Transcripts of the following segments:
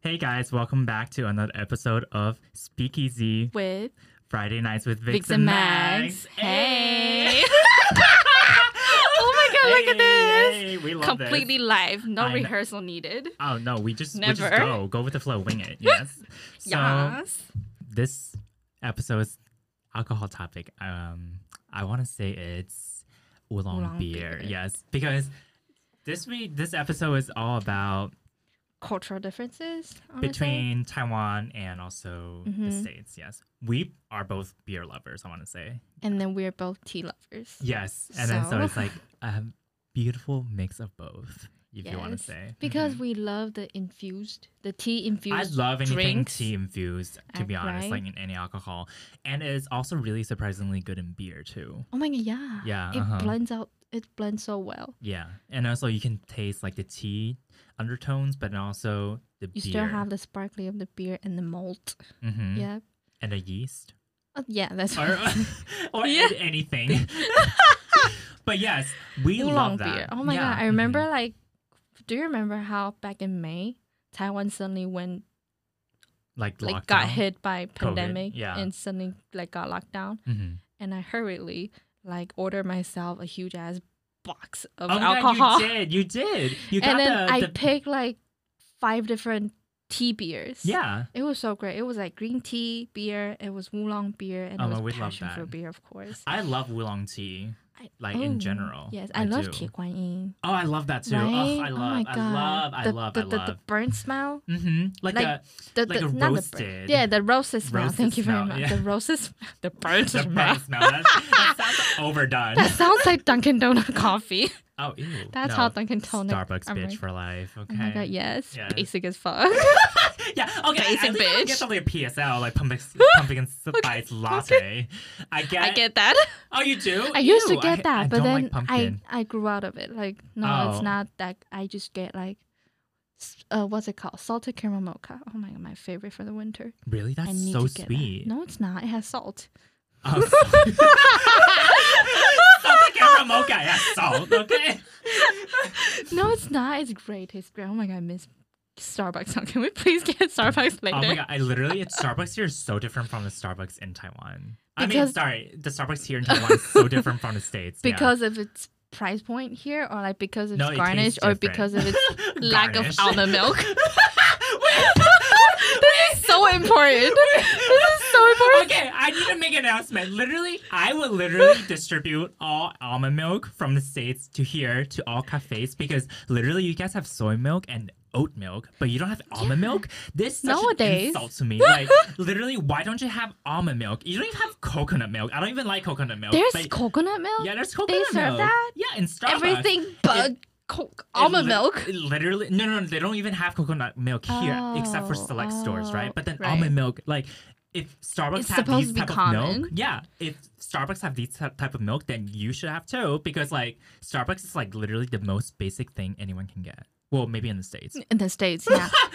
Hey guys, welcome back to another episode of Speakeasy with Friday Nights with Vix, Vix and Max. Hey. oh my god, look at this. hey, we love Completely this. live, no I know. rehearsal needed. Oh no, we just we just Never. go go with the flow, wing it. Yes. So yes. this episode's alcohol topic, um, I want to say it's oolong, Oolong beer. beer. Yes, because this week this episode is all about Cultural differences I say. between Taiwan and also the Mhm. states. Yes, we are both beer lovers. I want to say and then we're both tea lovers. yes, and then so So- it's like a beautiful mix of both. If you want to say Because Mhm. we love the infused, the tea infused. I love anything drinks. tea infused, to Uh, be honest, right? like in any alcohol. And it's also really surprisingly good in beer too. oh my god, yeah. Yeah, It uh-huh. blends out. It blends so well. Yeah. And also you can taste like the tea undertones, but also the You beer. still have the sparkly of the beer and the malt. Mhm. Yeah. And the yeast. Oh, yeah, that's Or, or Yeah. anything. but yes, we oolong love that. beer. Oh my Yeah, god, I remember mhm. like, do you remember how back in May, Taiwan suddenly went like, like got hit by pandemic yeah. and suddenly like got locked down, Mhm. and I hurriedly like ordered myself a huge ass box of Oh alcohol, God, you did. You did. You got and then the, I the picked like five different tea beers. yeah. It was so great. It was like green tea beer, it was oolong beer, and Oh, it was passion fruit that. beer, of course. I love oolong tea. I- like, in oh, general, Yes, I I, love do. Tie Guan Yin. Oh, I love that too. Right? Oh, I oh love, my I love, I the, love, the, I the, love. the burnt smell. mm-hmm. Like, like, a The, Like the, a not the roasted- yeah, the roasted smell. roasted Thank you very smell, much. yeah. The roasted, the burnt the smell. burnt smell. That, that sounds overdone. That sounds like Dunkin' Donut coffee. oh, ew. That's no. how Dunkin' Donut. Starbucks bitch like, for life. Okay. Oh my god, yes, Yes. basic as fuck. Yeah. Okay. Basic least I bitch. get something a PSL like pumpkin pumpkin spice latte. I get. I get that. Oh, you do? I used to get that, I but then like. I I grew out of it. Like no, Oh. it's not that. I just get like, uh, what's it called? Salted caramel mocha. Oh my god, my favorite for the winter. really, I that's so sweet. that. No, it's not. It has salt. Oh, caramel mocha. Okay. no, it's not. It's great. It's great. Oh my god, I miss Starbucks. Now, Can we please get Starbucks later? Oh my god! I literally, it's Starbucks here is so different from the Starbucks in Taiwan. I mean, sorry, the Starbucks here in Taiwan is so different from the states. yeah. Because of its price point here, or like because of it's No, it garnish, or because of its lack of almond milk. this is so important. this is so important. Okay, I need to make an announcement. Literally, I would literally distribute all almond milk from the states to here to all cafes because literally you guys have soy milk and oat milk, but you don't have almond milk. This is such an Nowadays. insult to me. Like literally, why don't you have almond milk? You don't even have coconut milk. I don't even like coconut milk. There's but- coconut milk. yeah, there's coconut serve milk. that? Yeah, in Starbucks. Everything but coke, Almond li- milk. Literally, no, no, no, they don't even have coconut milk here except for Oh, select stores, right? oh, But then right. almond milk, like if Starbucks It's have these type of milk, yeah, if Starbucks have these ty- type of milk, then you should have too because like Starbucks is like literally the most basic thing anyone can get. Well, maybe in the states. In the states, yeah.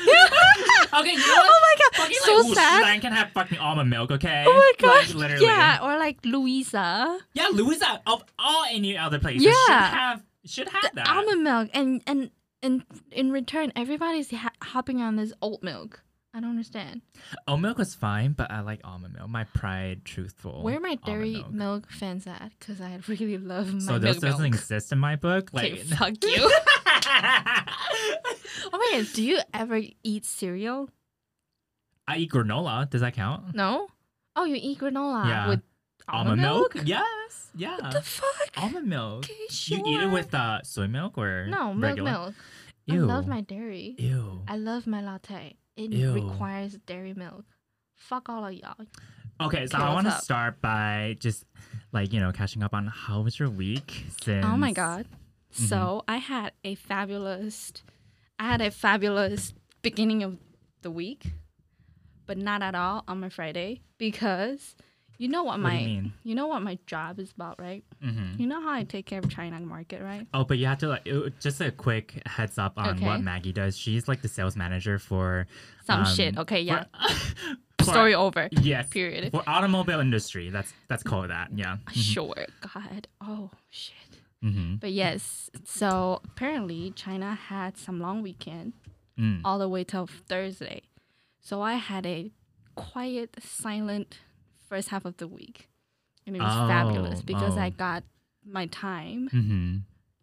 okay, you know oh my god, Fucking so like, sad. Wuhan can have fucking almond milk, okay? Oh my gosh, Like, literally. yeah, or like Louisa, Yeah, Louisa of all any other places should Yeah. Have should have the that. almond milk, and and and in return, everybody's ha- hopping on this oat milk. I don't understand. Oat milk was fine, but I like almond milk. My pride, truthful. Where are my dairy milk. milk. fans at? Because I really love my So milk. those doesn't milk. exist in my book. Okay, Like, fuck you. oh my god, do you ever eat cereal? I eat granola. Does that count? No. Oh, you eat granola Yeah. with almond, milk? Yes. Yeah. What the fuck? almond milk. Okay, You eat it with uh, soy milk or no milk regular? milk. Ew. I love my dairy. Ew. I love my latte. It Ew. requires dairy milk. Fuck all of y'all. Okay, so Okay, I want to start by just like you know catching up on how was your week since. Oh my god. Mm-hmm. So I had a fabulous I had a fabulous beginning of the week, but not at all on my Friday because you know what What my you you know what my job is about, right? hmm You know how I take care of China market, right? Oh, but you have to like it- just a quick heads up on what Maggie does. She's like the sales manager for Some um, shit. Okay, yeah. for- for- Story over. Yes. Period. For automobile industry, that's that's called that. Yeah. Sure. God. Oh shit. Mm-hmm. But yes, so apparently China had some long weekend Mm. all the way till Thursday. So I had a quiet, silent first half of the week. And it was fabulous Oh, because I oh. got my time hmm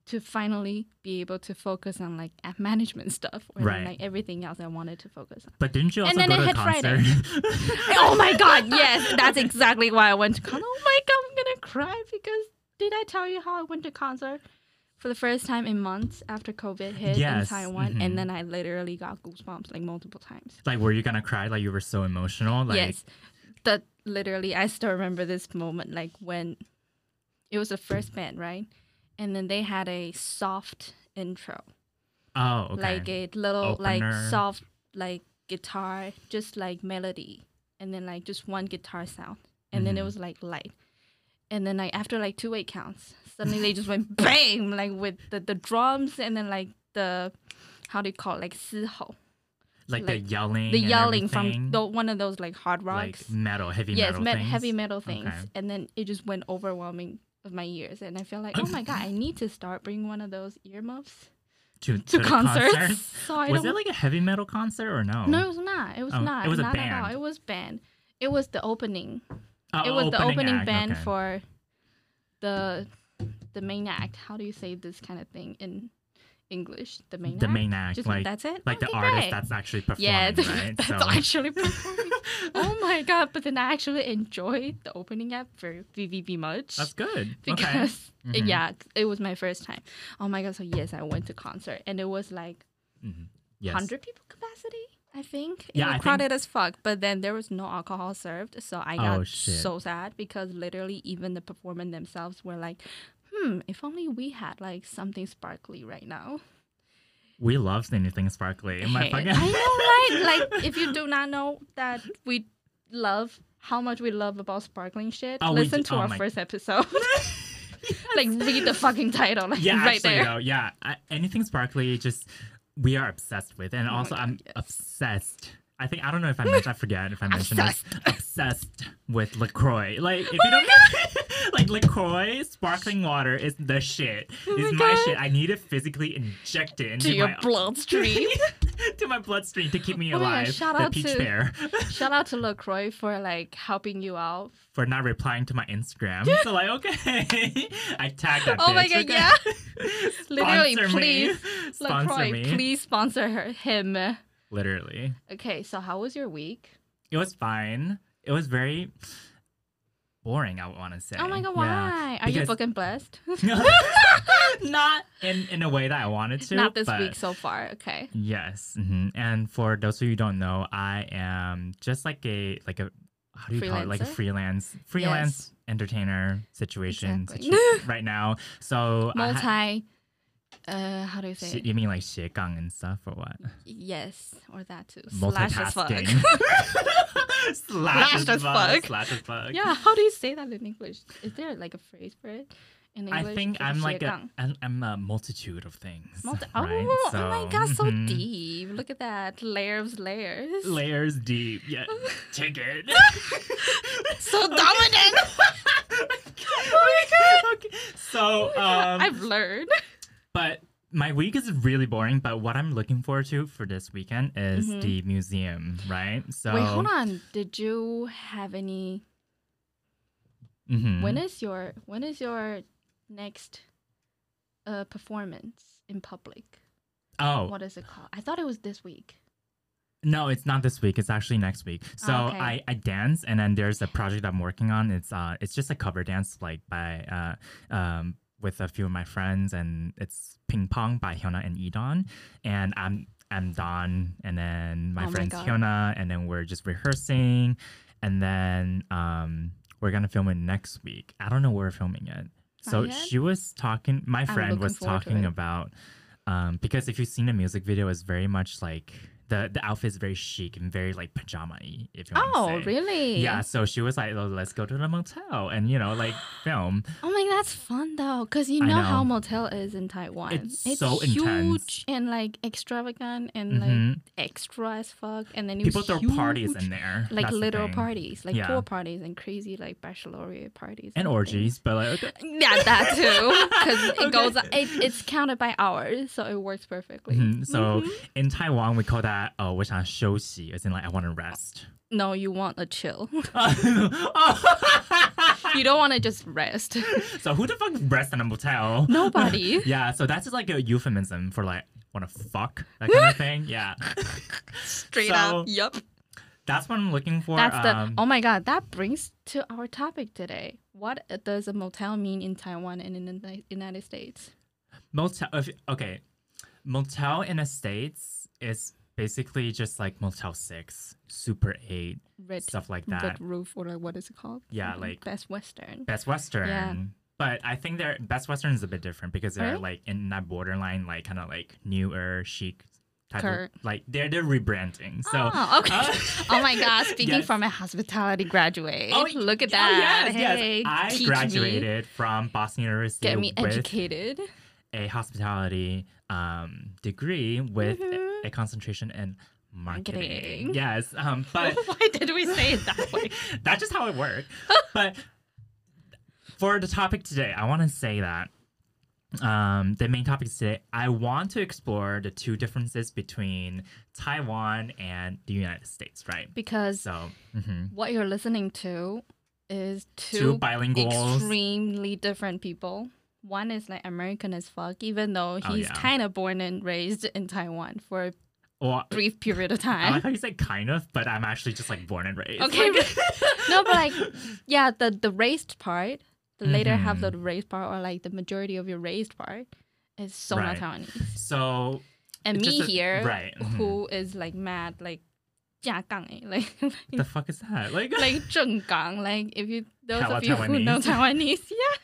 to finally be able to focus on like app management stuff or Right. like everything else I wanted to focus on. But didn't you also And then go it to a hit concert? Friday. oh my god, yes, that's exactly why I went to concert. Oh my god, I'm gonna cry because did I tell you how I went to concert for the first time in months after COVID hit Yes, in Taiwan, mhm. and then I literally got goosebumps like multiple times. like, were you gonna cry? Like, you were so emotional. Like, yes, that literally I still remember this moment, like when it was the first band, right? And then they had a soft intro, oh, okay. like a little Opener. like soft like guitar, just like melody, and then like just one guitar sound, and then it Mhm. was like light, and then like after like two eight counts, suddenly they just went bang like with the the drums and then like the how do you call it like 嘶吼, like, the yelling. the yelling from the, one of those like hard like rocks. metal, heavy yes, metal met things. heavy metal things, Okay. and then it just went overwhelming of my ears, and I feel like oh my god, I need to start bringing one of those earmuffs to, to, the concerts. concert? So I Was it like a heavy metal concert or no? No, it was not. It was Oh, not. it was a not at all. It was band. It was the opening. Oh, it was the opening act, band okay. for the the main act. How do you say this kind of thing in English? The main the act. main act, Just like that's it. like the artist great. that's actually performing, yeah, right? that's so, actually performing. oh my god! But then I actually enjoyed the opening act for VVV much. that's good. okay. because Mhm. yeah, it was my first time. Oh my god! So yes, I went to concert and it was like Mhm. Yes. hundred people capacity. I think. It Yeah, was I think- crowded as fuck. But then there was no alcohol served, so I got Oh, so sad because literally even the performers themselves were like, "Hmm, if only we had like something sparkly right now." We love anything sparkly. Am I fucking- I know, right? Like, if you do not know that we love how much we love about sparkling shit, Oh, listen to oh our my- first episode. like, read the fucking title, like yeah, right actually, there. though, yeah, I, anything sparkly, just we are obsessed with, and Oh also God, I'm yes. obsessed. I think I don't know if I mentioned. I forget if I mentioned this. Obsessed with LaCroix. Like if oh you don't know, like LaCroix, sparkling water is the shit. Oh is my my shit. I need to physically inject it into To your my bloodstream. to my bloodstream to keep me Oh my God, alive. shout the out peach to- bear Shout out to LaCroix for like helping you out. for not replying to my Instagram. so like okay, I tagged that. Oh my God, okay? yeah. Literally, me. please, Sponsor LaCroix, me. please sponsor her, him. Literally. Okay, so how was your week? It was fine. It was very boring, I want to say. Oh my god, Yeah. why? Are you fucking blessed? Not in, in a way that I wanted to. Not this week so far. Okay. Yes. hmm And for those of you who don't know, I am just like a like a how do you call it? Like a freelance freelance entertainer situation Exactly. right now. So I ha- Multi uh, how do you say? You mean like 斜杠 and stuff or what? Yes, or that too. Slash as fuck. slash as fuck. Slash as fuck. Yeah, how do you say that in English? Is there like a phrase for it? In English, I think I'm like a, I'm, a multitude of things. Multi- right? oh, oh so, oh my god, so mm-hmm. deep. Look at that. Layers, layers. Layers deep. Yeah. Ticket. so dominant. oh my god. Okay. So, oh um, I've learned but my week is really boring. But what I'm looking forward to for this weekend is Mhm. the museum, right? So, Wait, hold on. Did you have any? mhm. When is your when is your next uh performance in public? Oh, What is it called? I thought it was this week. No, it's not this week. It's actually next week. So Oh, okay. I, I dance, and then there's a project I'm working on. It's uh it's just a cover dance like by uh um with a few of my friends, and it's Ping Pong by Hyuna and E'Dawn, and I'm I'm Dawn, and then my Oh friend's. Hyuna, and then we're just rehearsing, and then um we're gonna film it next week. I don't know where we're filming it. So she was talking. My friend was talking about um, because if you've seen the music video, it's very much like the the outfit is very chic and very like pajama-y, if you want Oh, to say. Oh, really? Yeah, so she was like, oh, let's go to the motel and you know, like film. Oh my, that's fun though, because you know, know. how motel is in Taiwan. It's so intense. huge and like extravagant and like Mhm. extra as fuck. And then People throw parties in there. like That's literal thing. parties, like Yeah. pool parties and crazy like bachelorette parties And things. orgies, but like okay. Yeah, that too, because it Okay. goes. It, it's counted by hours, so it works perfectly. Mhm. So Mhm. in Taiwan, we call that uh, I uh, wish I 休息, in like I want to rest. No, you want a chill. Oh. you don't want to just rest. so who the fuck rests in a motel? Nobody. yeah, so that's just like a euphemism for like want to fuck that kind of thing. Yeah. Straight so, up. Yep. That's what I'm looking for. That's the. Um, oh my god, that brings to our topic today. What does a motel mean in Taiwan and in the United States? Motel. Okay, motel in the states is basically just like Motel Six, Super Eight, Red, stuff like that. red roof or what is it called? Yeah, like- Best Western. Best Western. Yeah. But I think their Best Western is a bit different because they're Really? like in that borderline, like kind of like newer, chic type of like they're they're rebranding. So oh, okay. uh, oh my god, speaking Yes. from a hospitality graduate. Oh, look at oh, that. yes, yes. hey, I teach Me. graduated from Boston University Get me educated. a hospitality um, degree with Mhm. A, concentration in marketing. Marketing. Yes, um, but Why did we say it that way? that's just how it worked. but for the topic today, I want to say that um, the main topic today, I want to explore the two differences between Taiwan and the United States, right? Because So, mhm. what you're listening to is two two bilinguals. extremely different people One is like American as fuck, even though Oh, he's yeah. kind of born and raised in Taiwan for a Well, brief period of I time. like how you say kind of, but I'm actually just like born and raised. Okay, Like- no, but like, yeah, the the raised part, the later half Mhm. of the raised part, or like the majority of your raised part, is so Right. not Taiwanese. so And It's me just a- here, right, mhm. who is like mad, like 架杠 eh, like the fuck is that? Like, like 正港, like if you those Hella of you who know Taiwanese. Taiwanese, yeah,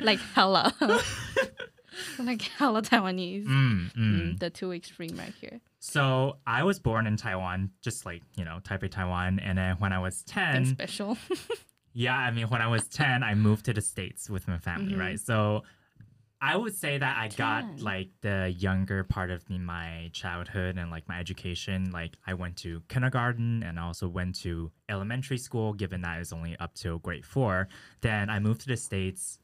like hella, like hella Taiwanese. Mm, mm. Mm, the two extreme right here. So I was born in Taiwan, just like you know Taipei, Taiwan, and then when I was Thing ten, special. yeah, I mean when I was ten, I moved to the states with my family, Mhm. right? So I would say that I 10. got like the younger part of me, my childhood and like my education. Like I went to kindergarten and I also went to elementary school, given that it's only up till grade four. Then I moved to the states.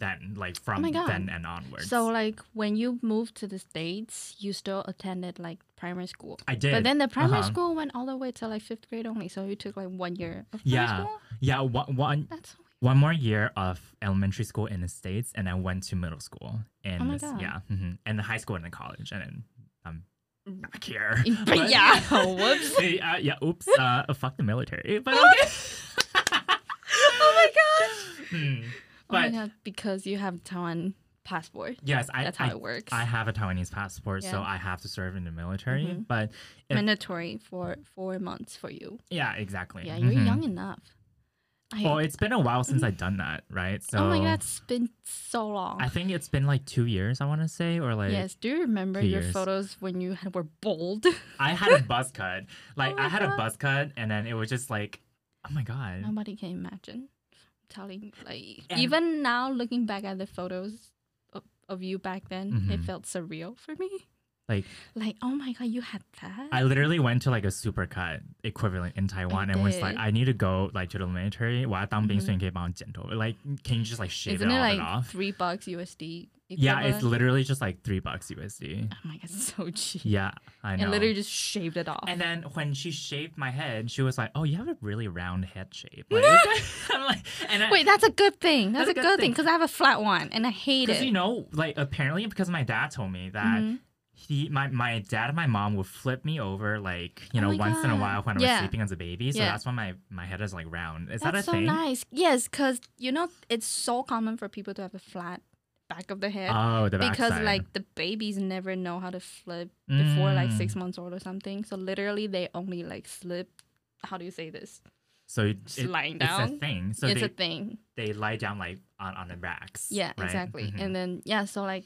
Then, like from Oh my God. then and onwards. so like when you moved to the states, you still attended like primary school. I did. But then the primary Uh-huh. school went all the way to like fifth grade only, so you took like one year of primary Yeah. school. yeah, one, one That's one more year of elementary school in the states, and I went to middle school in Oh my this, God. yeah, hmm and the high school and the college, and then I'm back here. But yeah, whoops. uh, yeah, oops. Uh, fuck the military, but okay. oh my god. Oh But god, because you have Taiwan passport. yes, I That's how I, it works. I have a Taiwanese passport, so I have to serve in the military. Mhm. But if- Mandatory for four months for you. yeah, exactly. Yeah, you're Mhm. young enough. I, Well, it's been a while since I've done that, right? So oh my god, it's been so long. I think it's been like two years. I want to say, or like yes, do you remember your years. photos when you had- were bold? I had a buzz cut. Like Oh I had a buzz cut, and then it was just like, oh my god. Nobody can imagine telling like and even now looking back at the photos of, of you back then mm-hmm. it felt surreal for me like like oh my god you had that i literally went to like a supercut equivalent in taiwan it and did. was like i need to go like to the military mm-hmm. like can you just like shave Isn't it, it, all like it off three bucks usd yeah, it's literally just like three bucks USD. oh my god, it's so cheap. Yeah, I know. And literally just shaved it off. And then when she shaved my head, she was like, "Oh, you have a really round head shape." Like, I'm like, and I, Wait, that's a good thing. That's, a good, thing thing. because I have a flat one and I hate it. because you know, like apparently because my dad told me that Mhm. he, my my dad and my mom would flip me over like you Oh know my once in a while when I was sleeping as a baby. So Yeah. that's why my my head is like round. Is That's that a so thing? nice. Yes, because you know it's so common for people to have a flat back of the head Oh, the because backside. like the babies never know how to flip before like Mm. six months old or something. So literally they only like slip. How do you say this? so it, it- lying it's a thing. So it's they a thing. they lie down like on on the racks. Yeah, right? exactly. Mhm. And then yeah, so like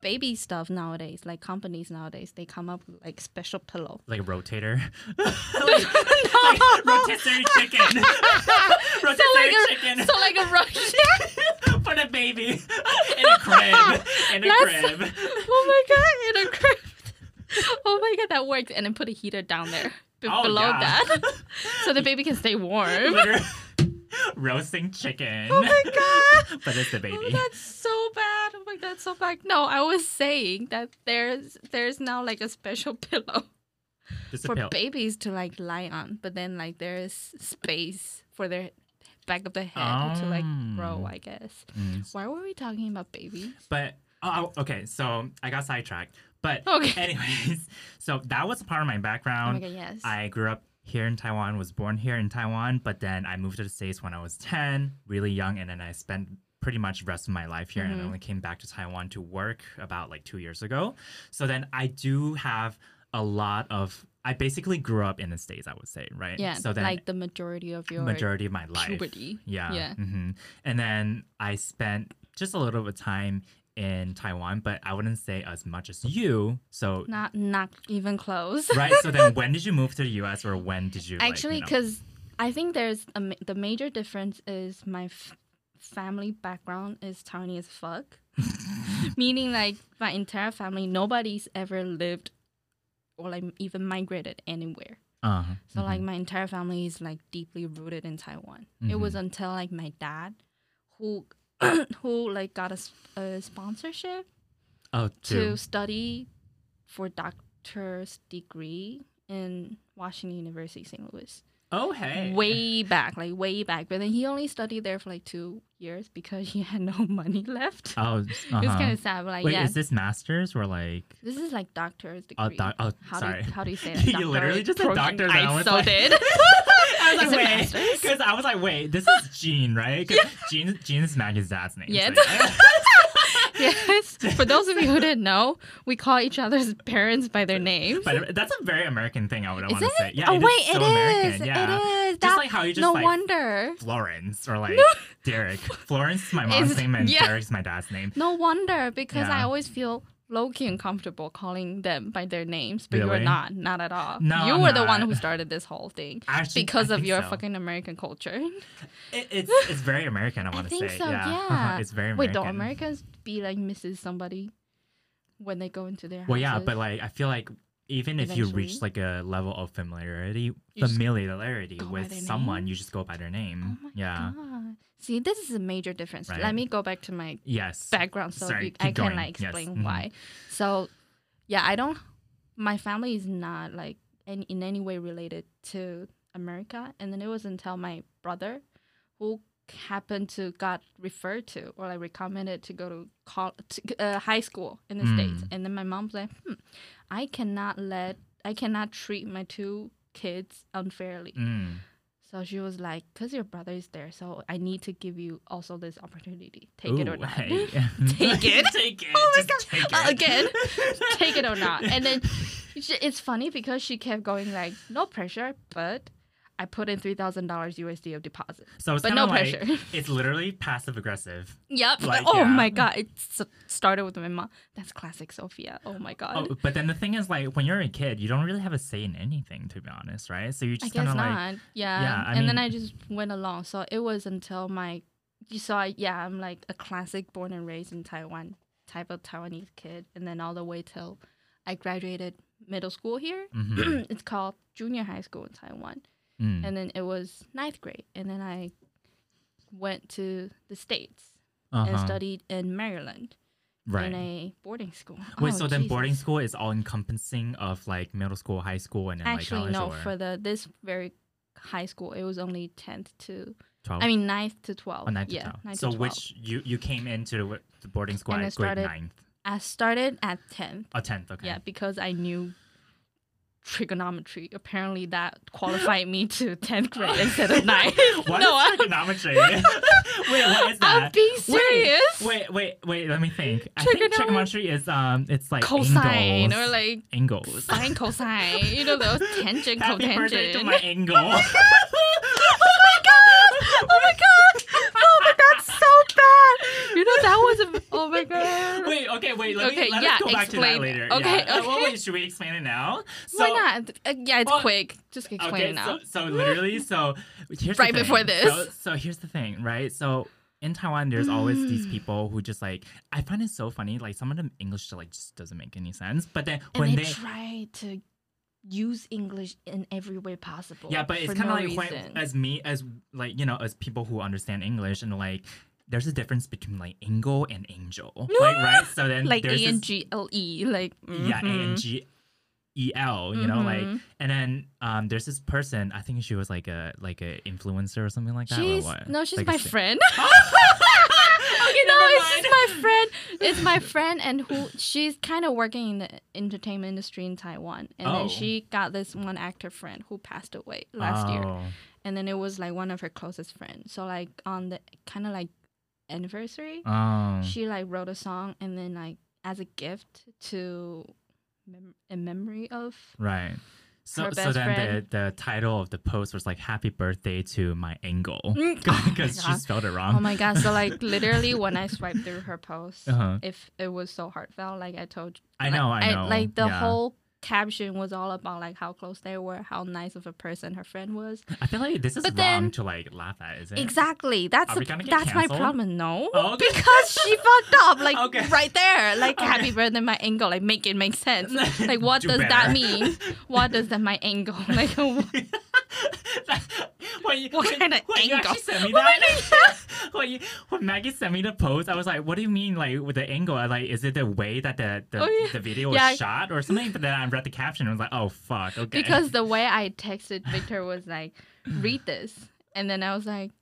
baby stuff nowadays, like companies nowadays, they come up with like special pillow. Like a rotator. like, like rotisserie chicken. rotisserie so like chicken. a so like a rush. for the baby in a crib. In a That's- crib. oh my god, in a crib. Oh my god, that worked. And then put a heater down there be- Oh, below yeah. that, so the baby can stay warm. Literally roasting chicken. Oh my god. but it's the Oh, baby. that's so bad. Oh my god, so bad. No, I was saying that there's there's now like a special pillow Just for pill. babies to like lie on, but then like there's space for their back of the head to like grow, Oh. I guess. Mm. Why were we talking about babies? But oh, okay, so I got sidetracked. But Okay. anyways, so that was a part of my Oh my background. god, yes. I grew up here in Taiwan, was born here in Taiwan, but then I moved to the States when I was 10, really young, and then I spent pretty much the rest of my life here and I Mhm. only came back to Taiwan to work about like two years ago. So then I do have a lot of I basically grew up in the States, I would say, right? yeah, So then like the majority of your majority of my life. puberty. Yeah. Yeah. hmm And then I spent just a little bit of time in Taiwan, but I wouldn't say as much as you. So Not not even close. right. So then when did you move to the US or when did you like, you Actually, know- because I think there's a, the major difference is my f- family background is Taiwanese as fuck. Meaning, like my entire family, nobody's ever lived or like even migrated anywhere. uh-huh. So like mhm. my entire family is like deeply rooted in Taiwan. It was Mhm. until like my dad, who who like got a, a sponsorship oh, to study for doctor's degree in Washington University, St. Louis. Oh, hey. Way back, like way back. But then he only studied there for like two years because he had no money left. Oh, uh-huh. kind of sad, but like Wait, yeah, is this masters or like? this is like doctor's Oh, degree. doc- oh how sorry. do you, how do you say that? You literally just said doctors, I I so like- did. I was like, wait, because I was like, wait, this is Gene, right? Because Gene, Gene is Maggie's dad's name. Yeah. so yeah. yes. For those of you who didn't know, we call each other's parents by their names. But that's a very American thing, I would is want to say. Yeah, oh it is wait, so it American. is. Yeah. It is. Just like how you just no like wonder. Florence or like Derek. Florence is my mom's Is- name and yeah. Derek's my dad's name. No wonder, because I always feel low key uncomfortable calling them by their names, but you're not, not at all. No, you I'm were the one who started this whole thing Actually, because I of your so. fucking American culture. It, it's it's very American. I want to think say. so. yeah, Yeah. it's very American. Wait, don't Americans be like Mrs. Somebody when they go into their Well, yeah, but like I feel like even if you reach like a level of familiarity, familiarity go with someone, name? you just go by their name. Oh yeah. god. See, this is a major difference. Right. Let me go back to my Yes. background so Sorry, you, I can going. like Yes, explain mhm. why. So, yeah, I don't. My family is not like any, in any way related to America, and then it was until my brother, who happened to got referred to or like recommended to go to, col- to uh, high school in the states, Mm. and then my mom's like, hmm, I cannot let I cannot treat my two kids unfairly. Mm. So she was like, "Cause your brother is there, so I need to give you also this opportunity. Take it or not. hey. Take it. take it. Oh my Just Take Uh, again, take it or not." And then she- it's funny because she kept going like, "No pressure," but I put in three thousand dollars USD of deposit. So it's But no like, pressure. It's literally passive aggressive. Yep. Like, oh yeah. my god! It started with my mom. That's classic Sophia. Oh my god. Oh, but then the thing is, like, when you're a kid, you don't really have a say in anything, to be honest, right? So you just kind of like. Yeah. Yeah, I and then I just went along. So it was until my, you saw, yeah, I'm like a classic born and raised in Taiwan type of Taiwanese kid. And then all the way till I graduated middle school here. mhm, it's called junior high school in Taiwan. Mm. And then it was ninth grade. And then I went to the States uh-huh. and studied in Maryland right. in a boarding school. Wait, Oh, so then boarding school is all encompassing of like middle school, high school, and then Actually, like no, or for the this very high school, it was only 10th to 12? I mean, 9th to 12th. oh, ninth to 12. 9th So to 12. which you you came into the, boarding school And I at grade started- ninth, I started at 10th. oh tenth, okay. Yeah, because I knew trigonometry. Apparently, that qualified me to 10th grade instead of 9th. What no, is trigonometry? wait, what is that? I'm being Wait, serious. Wait, wait, wait. Let me think. I think trigonometry is um, it's like Cosine angles. or like angles. sine, cosine. You know those tangent, Happy birthday to cotangent. my angle. oh my god! Oh my god! Oh my god! So bad. You know that was a. Oh my god. Wait, okay, wait. Let Okay, me let yeah, us go back to that later. Okay, yeah. Uh, well, okay. wait, should we explain it now? So, Why not? Uh, yeah, it's well, quick. Just explain okay, it now. so, so literally, so here's Right the before this. So, so here's the thing, right? So in Taiwan, there's always these Mm. people who just like I find it so funny. Like some of them English like just doesn't make any sense. But then and when they, they try to use English in every way possible. Yeah, but it's kind of no like when, as me as like you know as people who understand English and like there's a difference between like angle and angel, like right. So then like A N G L E, like yeah, A. N G E L, you know, like Mhm. and then um there's this person, I think she was like a like a influencer or something like that She's or what? no, she's Like my friend. okay, no, it's just my friend. It's my friend, and who she's kind of working in the entertainment industry in Taiwan. And Oh. then she got this one actor friend who passed away last year, Oh, and then it was like one of her closest friends. So like on the kind of like anniversary, Oh. she like wrote a song, and then like as a gift to mem- in memory of right. So, so then friend. the, the title of the post was like "Happy Birthday to my angle" Mm, oh because she spelled it wrong. Oh my god! So like literally, when I swiped through her post, Uh-huh. if it was so heartfelt, like I told you, I like, know, I know. like the yeah. whole caption was all about like how close they were, how nice of a person her friend was. I feel like this is But wrong then- to like laugh at, is it? Exactly. That's Are the, we gonna get that's my problem. No, Oh, okay. because she fucked up. Like Okay. right there. Like Okay. happy birthday, my angle. Like make it make sense. Like what Do does better. that mean? What does that my angle? Like what- when you, What when, kind of when you angle? actually sent me oh that, when, you, when Maggie sent me the post, I was like, "What do you mean, like with the angle? Like, is it the way that the the, Oh, yeah. the video was Yeah. shot or something?" But then I read the caption and was like, "Oh fuck, okay." because the way I texted Victor was like, read this, and then I was like,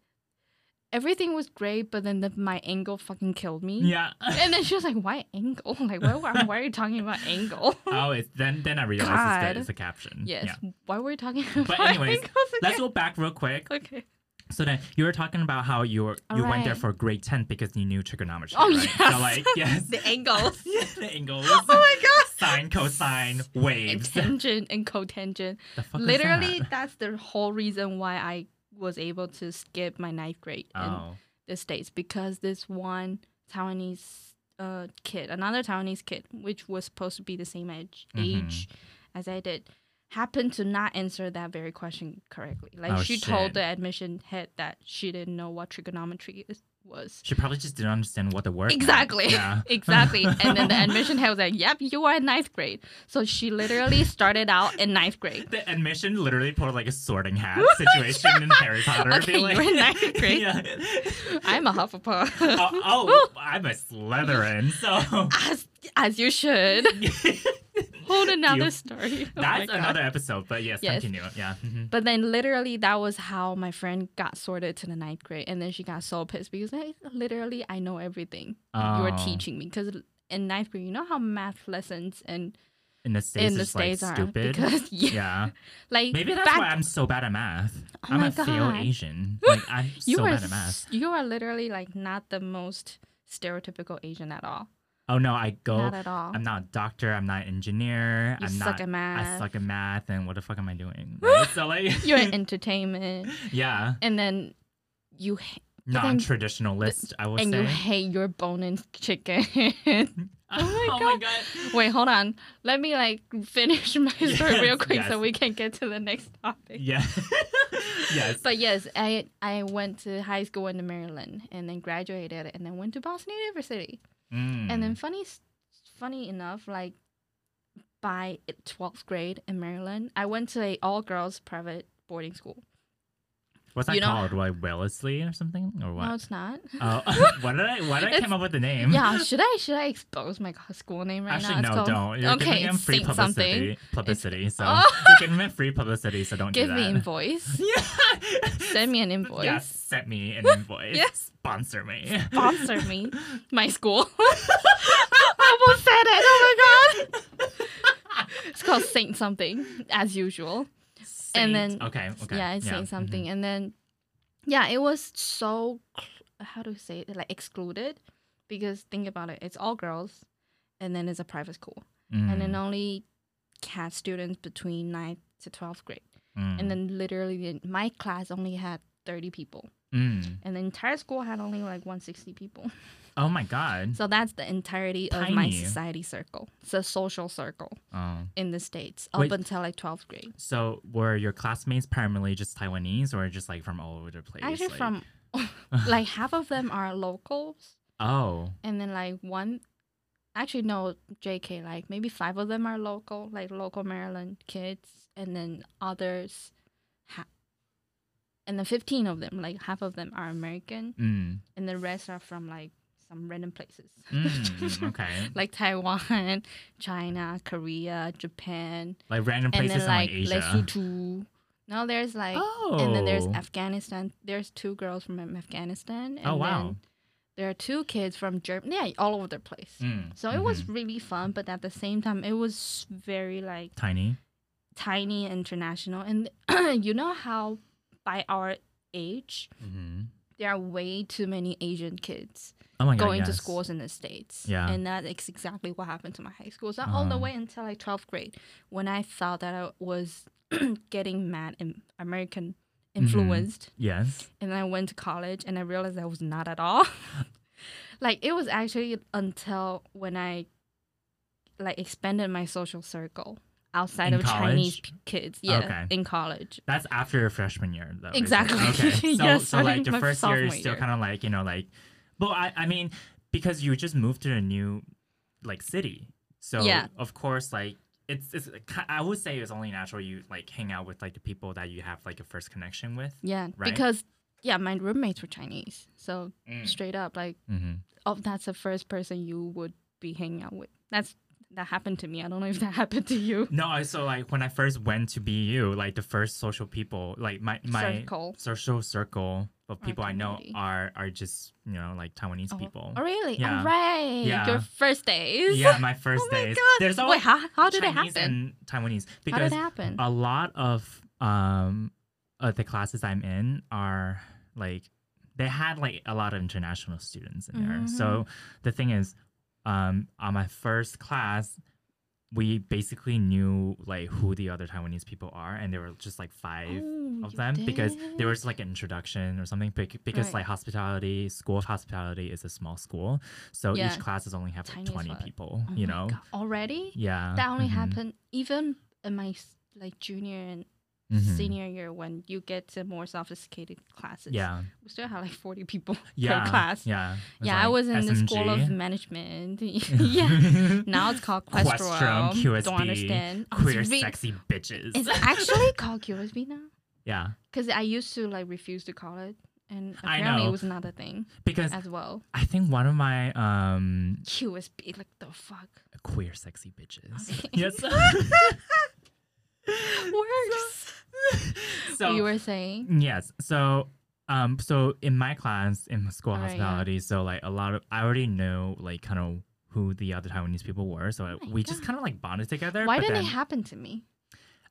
everything was great, but then the, my angle fucking killed me. yeah. And then she was like, "Why angle? Like, why, why, why are you talking about angle?" oh, it's then then I realized it's, God. the, it's a caption. yes. Yeah. Why were we talking about But anyways, Let's go back real quick. Okay. So then you were talking about how you were you went there for grade ten because you knew trigonometry. Oh, right? yes. So like yes, The angles. yeah, the angles. oh my god. Sine, cosine, And waves. tangent and cotangent. The fuck Literally, that? that's the whole reason why I was able to skip my ninth grade in Oh. the states because this one Taiwanese uh kid, another Taiwanese kid, which was supposed to be the same age Mhm. age as I did, happened to not answer that very question correctly. Like Oh, she shit. told the admission head that she didn't know what trigonometry is, was. She probably just didn't understand what the word. Exactly. Yeah. exactly. And then the admission head was like, Yep, you are in ninth grade. So she literally started out in ninth grade. The admission literally put like a sorting hat situation in Harry Potter. Okay, like- you're in ninth grade. yeah. I'm a Hufflepuff. oh, oh, I'm a Slytherin. So as as you should. Hold another You- story. Oh that's another episode. But yes, Yes. continue. Yeah. mhm. But then literally that was how my friend got sorted to the ninth grade, and then she got so pissed because like, literally I know everything Oh. teaching me because in ninth grade you know how math lessons and In the states, in the states like are stupid. because yeah, yeah. like Maybe that's back, why I'm so bad at math. Oh I'm my a failed God. Asian. Like I'm you so are bad at math. you are literally like not the most stereotypical Asian at all. Oh no, I go. Not at all. I'm not a doctor. I'm not an engineer. You I'm suck not. at math. I suck at math, and what the fuck am I doing? Right? so like, You're in entertainment, yeah, and then you ha- non-traditionalist. I would and say. you hate your bone-in chicken. oh my oh my god. Wait, hold on. Let me like finish my story real quick yes. so we can get to the next topic. Yeah. yes. But yes, I I went to high school in Maryland and then graduated and then went to Boston University. Mm. And then funny funny enough, like by 12th grade in Maryland, I went to a all girls private boarding school. What's that you know- called? Like Wellesley or something or what? No, it's not. Oh, what did I? Why did I It's- come up with the name? yeah, should I should I expose my school name right Actually, now? It's no, called- don't. You're okay, giving it's free publicity. something. Publicity. So Oh. you're giving them free publicity. So don't Give do me invoice. yeah. Send me an invoice. Yeah, send me an invoice. Yes. Sponsor me. sponsor me. My school. I Almost said it. Oh my god. It's called Saint something, as usual. Saint- And then- okay, okay. Yeah, it's Saint mhm. something. And then, yeah, it was so, how do you say it? Like excluded. Because think about it, it's all girls, and then it's a private school. And then Mm, only had students between 9th to 12th grade. mm, And then literally, my class only had 30 people. mm. And the entire school had only like 160 people. Oh my god. So that's the entirety of my society circle. It's a social circle Oh. in the States up Wait. until like 12th grade. So were your classmates primarily just Taiwanese or just like from all over the place? Actually, like- from like half of them are locals, Oh. and then like one, actually no, JK, like maybe five of them are local, like local Maryland kids, and then others, ha- and then 15 of them, like half of them are American, Mm. and the rest are from like some random places. Mm, okay. like Taiwan, China, Korea, Japan, Like random and places then in like like Asia. Lesotho. No, there's like, oh. and then there's Afghanistan. There's two girls from Afghanistan. And Oh wow. Then there are two kids from Germany. Yeah, all over the place. Mm, So it was mhm. really fun, but at the same time, it was very like tiny. tiny international. And you know how by our age, Mm-hmm. there are way too many Asian kids Oh my god. going to schools in the states. Yeah. And that is exactly what happened to my high school. So all the Uh-huh. way until like 12th grade, when I thought that I was getting mad and American Mm-hmm. influenced, Yes. and then I went to college and I realized I was not at all. like it was actually until when I like expanded my social circle outside In of Chinese college? p- kids. Yeah, Okay. in college. That's after your freshman year, though. Exactly. Okay. So, Yeah, so like the first year is still kind of like you know like, well, I I mean because you just moved to a new like city, so Yeah. of course like it's it's I would say it's only natural you like hang out with like the people that you have like a first connection with. Yeah, Right? because yeah, my roommates were Chinese, so Mm. straight up like Mm-hmm. oh, that's the first person you would be hanging out with. That's that happened to me. I don't know if that happened to you. No, I so like when I first went to BU, like the first social people, like my my Circle. social circle of people I know are are just you know like Taiwanese Oh. people. Oh really? Yeah. All right. Yeah. Your first days. Yeah, my first Oh my days. God. There's Wait, always how, how did it Chinese happen? and Taiwanese How because did it happen? a lot of um uh, the classes I'm in are like they had like a lot of international students in there. Mm-hmm. So the thing is, um, on my first class, we basically knew like who the other Taiwanese people are, and there were just like five Oh, of them because there was like an introduction or something because Right. like hospitality school of hospitality is a small school so Yeah. each classes only have like 20 fuck. people Oh you know God. already. yeah That only mhm, happened even in my like junior and mhm. senior year when you get to more sophisticated classes. yeah we still have like forty people yeah per class. yeah Yeah, I was in the school of management. yeah. Now it's called Questrom. QSB, Don't understand. Oh, queer re- sexy bitches It's actually called QSB now. yeah Because I used to like refuse to call it, and apparently it was another thing because as well. i think one of my um QSB, like the fuck queer sexy bitches Okay. yes works. so you were saying, Yes. So um so in my class in school of Alright, yeah. hospitality, so like a lot of I already know like kind of who the other Taiwanese people were. So Oh we just kind of like bonded together. why didn't then it happen to me?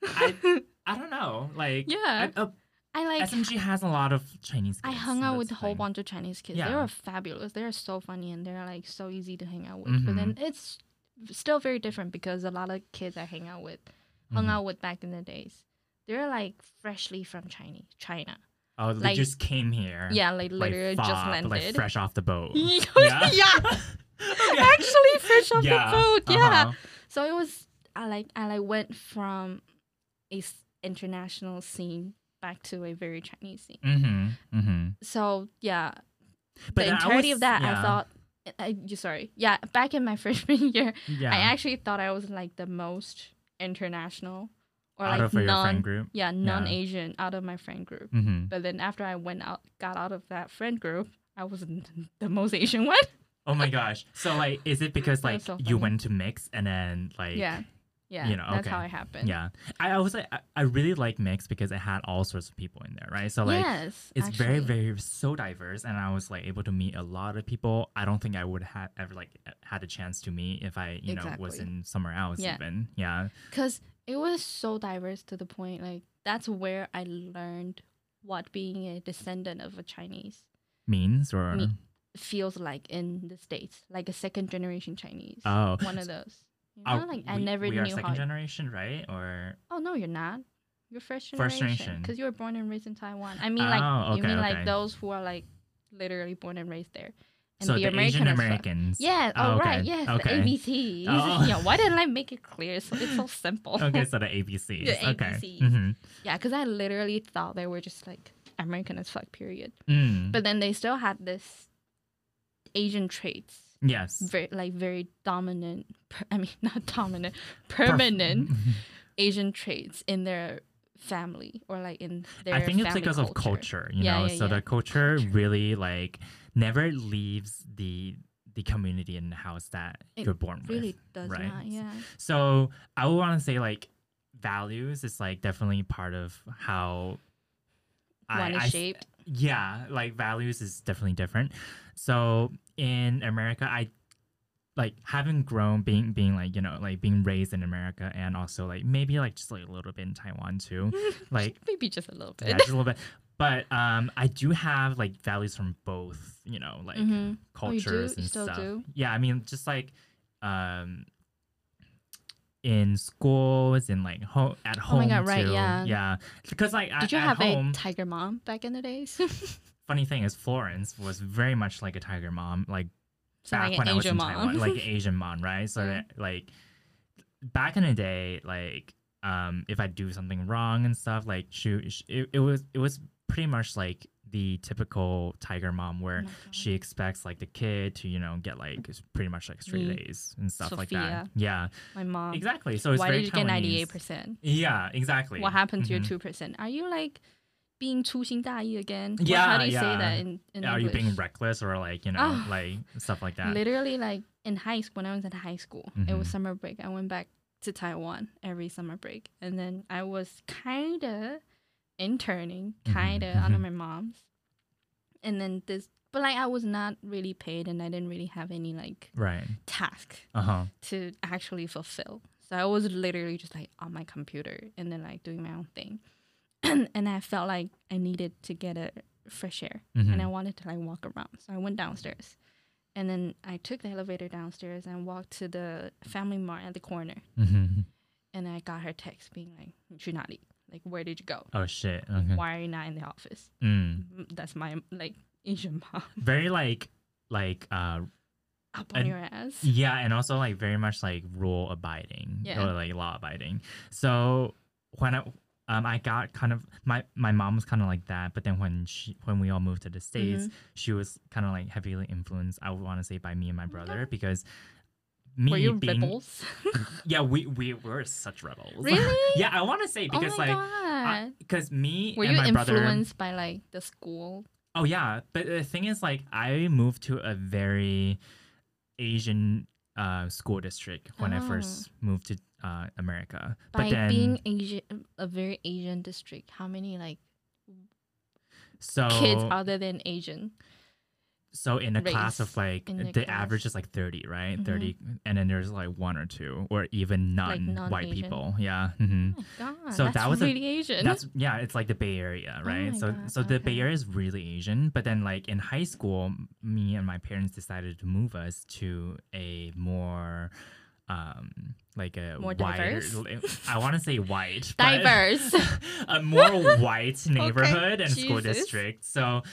I, I don't know. Like Yeah. I, uh, I like. SMG has a lot of Chinese I hung out with a whole bunch of Chinese kids. Yeah. They were fabulous. They are so funny and they're like so easy to hang out with. But then Mm-hmm. it's still very different because a lot of kids I hang out with, hung Mhm. out with back in the days, they're like freshly from Chinese China. Oh, they like- just came here. Yeah, like like, literally just fob, landed. like fresh off the boat. yeah, Yeah? actually fresh off yeah. the boat. Yeah. uh-huh. So it was I like I like went from a s- international scene back to a very Chinese scene. Mm-hmm. Mm-hmm. So yeah, But the entirety was- of that, yeah. I thought. I, you sorry, yeah. Back in my freshman year, Yeah. I actually thought I was like the most international, or out like of your non, friend group. yeah, non-Asian out of my friend group. Mm-hmm. But then after I went out, got out of that friend group, I was the most Asian one. Oh my gosh. So like, is it because like so you went to mix and then like yeah, yeah. you know, that's okay. how it happened. Yeah, I, I was like, I, I really like mix because it had all sorts of people in there, right? So like, yes, it's very, actually. very so diverse, and I was like able to meet a lot of people. I don't think I would have ever like had a chance to meet if I, you know, was Exactly. in somewhere else. Yeah. Even yeah, because it was so diverse to the point like that's where I learned what being a descendant of a Chinese means or Me- feels like in the states, like a second generation Chinese. oh, one of those. You Are know, like I we- never we are knew second how. generation, right? Or oh no, you're not. You're first generation. First generation because you were born and raised in Taiwan. I mean, like Oh, you mean okay. like those who are like literally born and raised there. and so the, the, American Asian. Americans. Yeah. Oh, Oh, okay. right. Yes. Okay. The ABCs. Oh. yeah. Why didn't I make it clear? So it's so simple. Okay, so the ABCs. The okay. ABCs. hmm Yeah, because I literally thought they were just like American as fuck. Period. Mm. But then they still had this Asian traits, yes. very like very dominant. I mean, not dominant, permanent mm-hmm. Asian traits in their family or like in their. I think it's because of culture, you Yeah, know. yeah, so yeah. the culture really like never leaves the the community and the house that It you're born Really with. does right? not. Yeah. So I would want to say like values is like definitely part of how One is I s- shaped. yeah, like values is definitely different. So in America, I like having grown being being like you know like being raised in America and also like maybe like just like a little bit in Taiwan too, like Maybe just a little bit. yeah, just a little bit. But um, I do have like values from both, you know, like Mhm. Oh, cultures You and stuff. do? Yeah, I mean, just like um, in schools and like home at Oh home my God, right, too. yeah. yeah. Because like Did you have home, a tiger mom back in the days? funny thing is Florence was very much like a tiger mom, like so back like when I was in mom. Taiwan, like an Asian mom, right? So Yeah. that like back in the day, like um, if I do something wrong and stuff, like she, she it, it was it was pretty much like the typical tiger mom where Oh she expects like the kid to you know get like pretty much like straight Me. A's and stuff like that. Yeah, My mom. exactly. So it's Why very did you get ninety eight percent? Yeah, exactly. What happened to Mhm. your two percent? Are you like being 粗心大意 again? What- Yeah, how do you say yeah. that in, in Are you being English? reckless or like you know Ah. like stuff like that? Literally, like in high school, when I was at high school, it was Mhm. summer break. I went back to Taiwan every summer break, and then I was kind of interning, Mhm, kind of under mhm. my mom's, and then this, but like I was not really paid, and I didn't really have any like Right. task Uh huh. to actually fulfill. So I was literally just like on my computer and then like doing my own thing. and I felt like I needed to get a fresh air and I Mhm. wanted to like walk around. So I went downstairs. And then I took the elevator downstairs and walked to the family mart at the corner. hmm And I got her text being like, Trinali, like, where did you go? Oh shit. Okay. Why are you not in the office? Mm, That's my like Asian mom Very like like uh up on And- your ass. yeah, and also like very much like rule abiding Yeah. or like law abiding. So when I um I got kind of my my mom was kind of like that, but then when she when we all moved to the states, Mm-hmm. she was kind of like heavily influenced. I would want to say by me and my brother because me Were you being rebels? yeah we we were such rebels. really? yeah, I want to say Oh because my like because me Were and you my brother influenced by like the school? Oh yeah, but the thing is, like, I moved to a very Asian uh, school district when I Oh. first moved to uh, America. By but then, being Asian, a very Asian district, how many like so kids other than Asian? so in a class of like the, the average is like thirty, right? Mhm. Thirty, and then there's like one or two, or even Like none white people. Yeah. hmm Oh my god, So that's that was a- really Asian. That's yeah, it's like the Bay Area, Oh right? my so God, so the Bay. Area is really Asian, but then like in high school, me and my parents decided to move us to a more um like a More wider diverse? I want to say white diverse a more white neighborhood and school district. So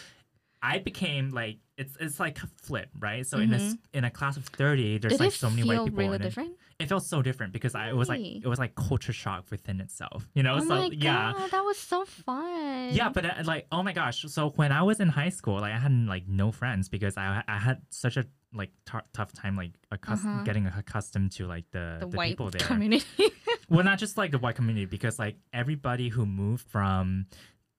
I became like it's it's like a flip, right? So in a s- in a class of 30, there's Did like so many white people really in it. different? It felt so different because I it was like it was like culture shock within itself. You know, Oh so my yeah. that was so fun. Yeah, but uh, like, oh my gosh! So when I was in high school, like I had like no friends because I I had such a like t- tough time like accus- Uh-huh. getting accustomed to like the the, the, white people there. community. Well, not just like the white community because like everybody who moved from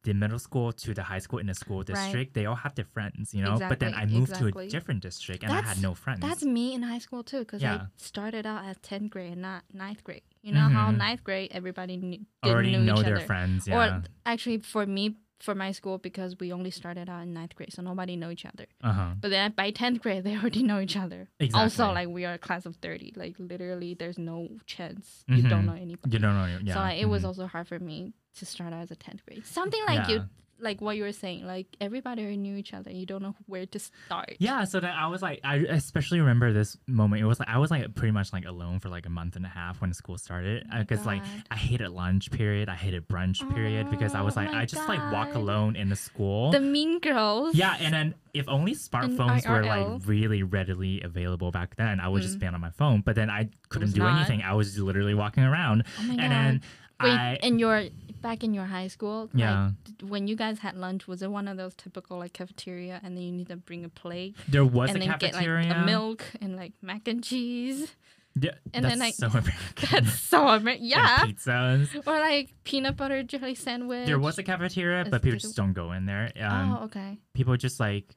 the middle school to the high school in the school district, they all have their friends, you know. But then I Exactly, moved to a different district and I had no friends. That's me in high school too, because Yeah. I started out at tenth grade and not ninth grade. You know how Mhm. ninth grade everybody knew, didn't already know, know each their other. friends. Yeah. Or actually, for me, for my school, because we only started out in ninth grade, so nobody know each other. uh huh. But then by tenth grade, they already know each other. Exactly. Also, like we are a class of thirty. Like literally, there's no chance Mhm. you don't know anybody. You don't know. Yeah. So like, it was mhm. also hard for me to start out as a tenth grade. Something like you, like what you were saying, like everybody knew each other. You don't know where to start. Yeah, so then I was like, I especially remember this moment. It was like I was like pretty much like alone for like a month and a half when school started Oh because like I hated lunch period, I hated brunch period because I was Oh like I just like walk alone in the school. The Mean Girls. yeah, and then if only smartphones were like really readily available back then, I would just Mm. be on my phone. But then I couldn't do not. anything. I was literally walking around, Oh my and god. then Wait, I in your back in your high school, Yeah. d- when you guys had lunch, was it one of those typical like cafeteria, and then you need to bring a plate there was and a then get like cafeteria. a milk and like mac and cheese? Yeah, and then, that's like, so American. That's so American. Yeah. And pizzas. Or like peanut butter jelly sandwich. There was a cafeteria, but people just don't go in there. Um, oh, okay. people just like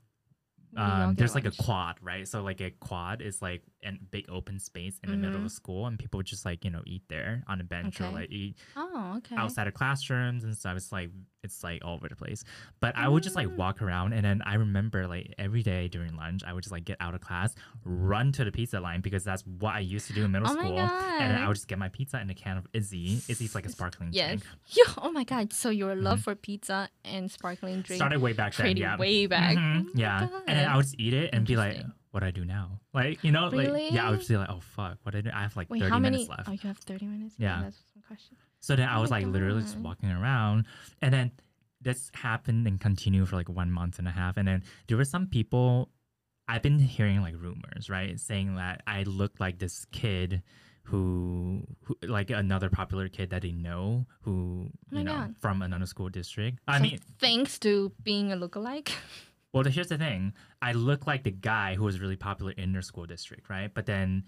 um, there's like a quad, right? So like a quad is like a big open space in the middle of Mhm. school, and people would just like you know eat there on a bench or like eat Oh, okay. outside of classrooms and stuff. It's like it's like all over the place. But I would just like Mm. walk around, and then I remember like every day during lunch, I would just like get out of class, run to the pizza line because that's what I used to do in middle Oh my school, and then I would just get my pizza in a can of IZZE. IZZE's like a sparkling Yes. drink. Yeah. Oh my god. So your love for pizza and sparkling drink Mm-hmm. Started way back then, yeah. way back. Mhm, Oh yeah. And then I would just eat it and be like. What I do now? Like, you know, like, yeah, I Really? be like, oh, fuck, what I do? I have like Wait, 30 how many? minutes left. Oh, you have thirty minutes. Yeah. That's some question. So then I Oh was my like literally just walking around. And then this happened and continued for like one month and a half. And then there were some people, I've been hearing like rumors, right? Saying that I look like this kid who, who like another popular kid that they know who, Oh you know, God. from another school district. I So mean, thanks to being a lookalike. Well, here's the thing. I look like the guy who was really popular in their school district, right? But then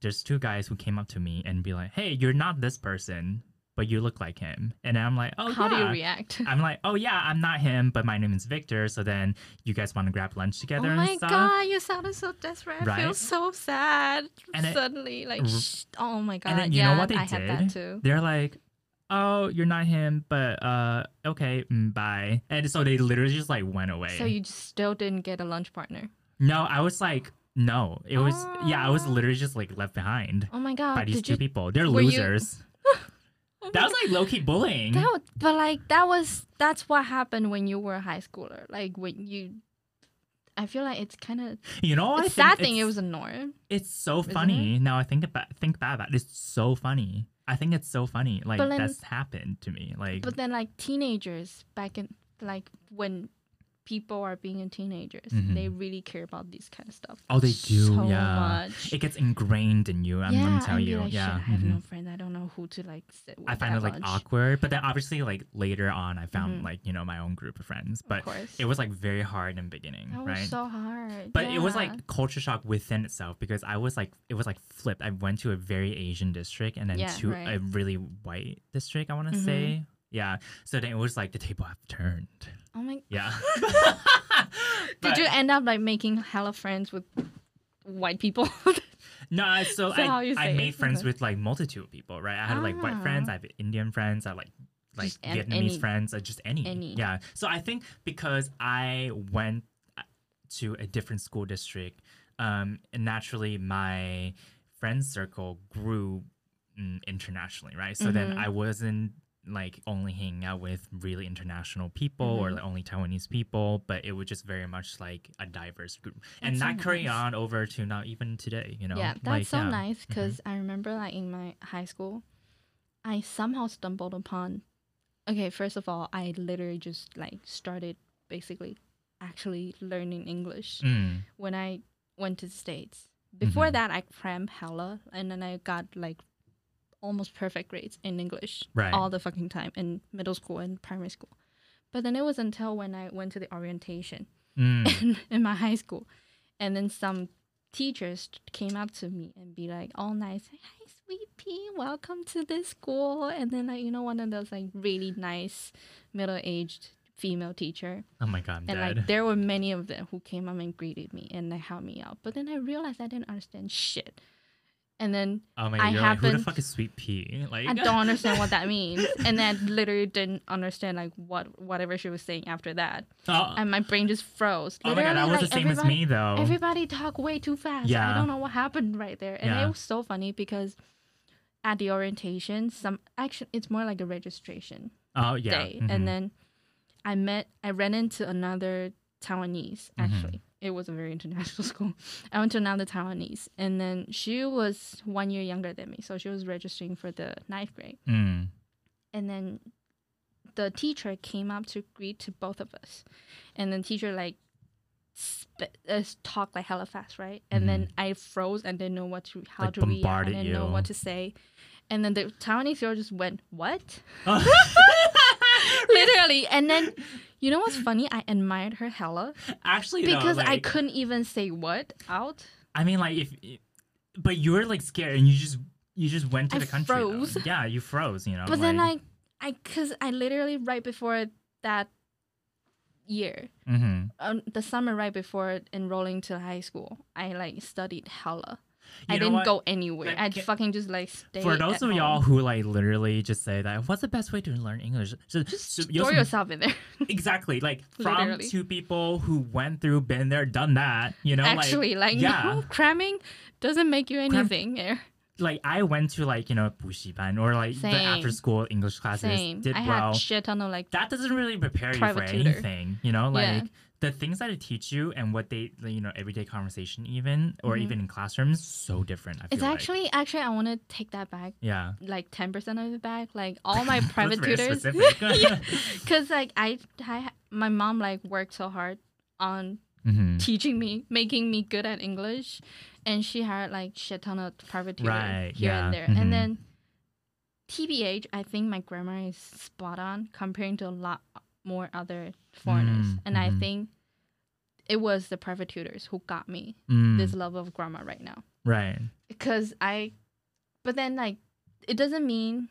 there's two guys who came up to me and be like, "Hey, you're not this person, but you look like him." And I'm like, "Oh, How do you react? I'm like, "Oh yeah, I'm not him, but my name is Victor." So then you guys want to grab lunch Oh together and my god, you sounded so desperate. I feel so sad. And it- Suddenly, like, R- sh- oh my god. And then you yeah, know what they I did? had that too. They're like, "Oh, you're not him, but uh, okay, mm, bye." And so they literally just like went away. So you just still didn't get a lunch partner. no, I was like, no, it was yeah, I was literally just like left behind. Oh my god. by these did two you? people. They're were you- losers. Oh That was like low key bullying. That, but like that was that's what happened when you were a high schooler. Like when you, I feel like it's kind of you know, I it's think sad thing. It it's- was a norm. It's so Isn't funny. Now I think about think back about it. It's so funny. I think it's so funny. Like then- that's happened to me. Like But then like teenagers back in like when people are being teenagers, Mhm. they really care about this kind of stuff. Oh, they do, so yeah. much. it gets ingrained in you. I'm yeah, gonna tell and be you. like, yeah. I have mhm. no friends. I don't know who to like sit with. I find it like lunch. awkward, but then obviously like later on, I found Mhm. like you know my own group of friends. But of it was like very hard in the beginning, that was right? so hard. But it was like culture shock within itself because I was like it was like flipped. I went to a very Asian district and then Yeah, to a really white district. I want to Mhm. say, yeah. So then it was like the table have turned. Oh my. Yeah. Did you end up like making hella friends with white people? No, I- so, So I I say it, made friends okay. with like multitude of people, right? I had like white friends, Ah. I have Indian friends, I have, like like Just Vietnamese any- friends, uh, just any. any. Yeah. So I think because I went uh, to a different school district, um, naturally my friend circle grew mm, internationally, right? So then Mhm. I wasn't like only hanging out with really international people or Mhm. like only Taiwanese people, but it was just very much like a diverse group, and That's so that nice. on over to now even today. You know, yeah, that's Like, so yeah. Mm-hmm. nice because I remember like in my high school, I somehow stumbled upon. Okay, first of all, I literally just like started basically actually learning English Mm, when I went to the states. Before Mhm. that, I crammed hella, and then I got like almost perfect grades in English Right. all the fucking time in middle school and primary school. But then it was until when I went to the orientation mm. in, in my high school, and then some teachers came up to me and be like all nice, "Hi, sweet pea, welcome to this school." And then like you know one of those like really nice middle aged female teacher, oh my god, I'm and dead. like there were many of them who came up and greeted me and they helped me out. But then I realized I didn't understand shit, and then oh my god, I you're like, who the fuck is Sweet Pea? Like, I don't understand what that means, and then I literally didn't understand like what whatever she was saying after that, oh, and my brain just froze. oh my god, that Literally, was like, the same as everybody- me though. Everybody talk way too fast. Yeah. I don't know what happened right there. And Yeah. it was so funny because at the orientation, some actually it's more like a registration oh yeah, day. mhm. And then I met, I ran into another Taiwanese. Mhm. Actually, it was a very international school. I went to another Taiwanese, and then she was one year younger than me, so she was registering for the ninth grade. Mm. And then the teacher came up to greet to both of us, and the teacher like sp- uh, talked like hella fast, right? And then I froze and didn't know what to how Like to react. I didn't know what to say. And then the Taiwanese girl just went, "What?" Literally and then you know what's funny i admired her hella Actually, though, because i couldn't even say what out I mean, like if, but you were like scared and you just you just went to I the country. though. froze. Yeah, you froze. You know. but then like, i i because i literally right before that year hmm um, the summer right before enrolling to high school i like studied hella You know didn't what? go anywhere Like, i ca- fucking just like stayed For those at of y'all home. who like literally just say that, what's the best way to learn English? So, just so- throw some- yourself in there exactly like from Literally. two people who went through, been there, done that. You know, actually like, yeah. no cramming doesn't make you anything there like like I went to like you know 补习班 or like the Same. after school English classes. same Did i well. had shit ton of like that doesn't really prepare you for Private tutor. anything. You know, like Yeah. the things that it teach you and what they you know everyday conversation even or Mhm. even in classrooms so different. I feel it's like. actually actually i want to take that back yeah. like 10% of it back like all my private tutors because like I, I my mom like worked so hard on Mhm. teaching me making me good at english and she hired like shit ton of private tutors Right, here yeah, and there mhm. and then tbh i think my grammar is spot on comparing to a lot more other foreigners Mm, and i mhm. think it was the private tutors who got me Mm, this love of grammar right now right. because I, but then like, it doesn't mean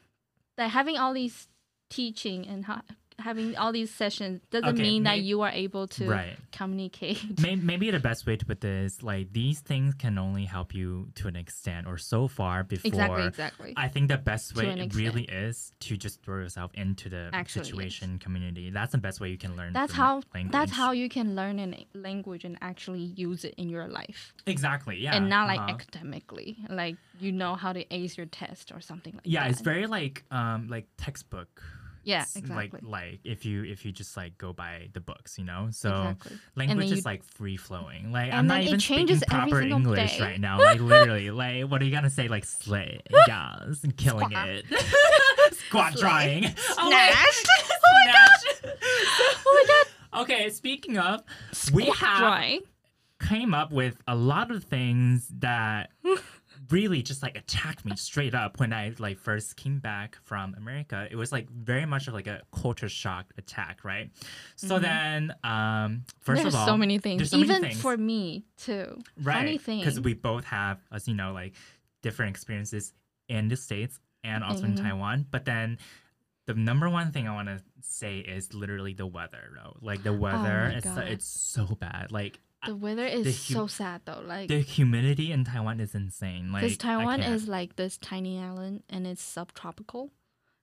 that having all these teaching and ha- having all these sessions doesn't Okay, mean may- that you are able to Right. communicate. May- Maybe the best way to put this, like these things can only help you to an extent or so far before. exactly, exactly. I think the best way it really is to just throw yourself into the Actually, yes. situation community. That's the best way you can learn. that's how language. that's how you can learn a language and actually use it in your life, exactly yeah, and not like uh-huh. academically, like you know how to ace your test or something like yeah, that. Yeah, it's very like um like textbook. Yeah, exactly. Like like if you if you just like go by the books, you know. So exactly. language is like free flowing. Like I'm not even changes speaking proper English day. right now. Like literally, like what are you gonna say? Like slay, yes, and killing Squat. it, squat Slay. drying, Oh my- Snatched. Snatch. Oh, oh my god! Okay, speaking of, we Squat have drying. came up with a lot of things that really just like attacked me straight up when I like first came back from America. It was like very much of like a culture shock attack, right? So Mhm. then, um, first There's of all, so many things. so many Even things. for me too. Right? Because we both have, as you know, like different experiences in the states and also in Mhm. Taiwan. But then. The number one thing I want to say is literally the weather, though. Like the weather, Oh it's it's so bad. Like the weather is hu- so sad though. Like the humidity in Taiwan is insane. Like because Taiwan is like this tiny island and it's subtropical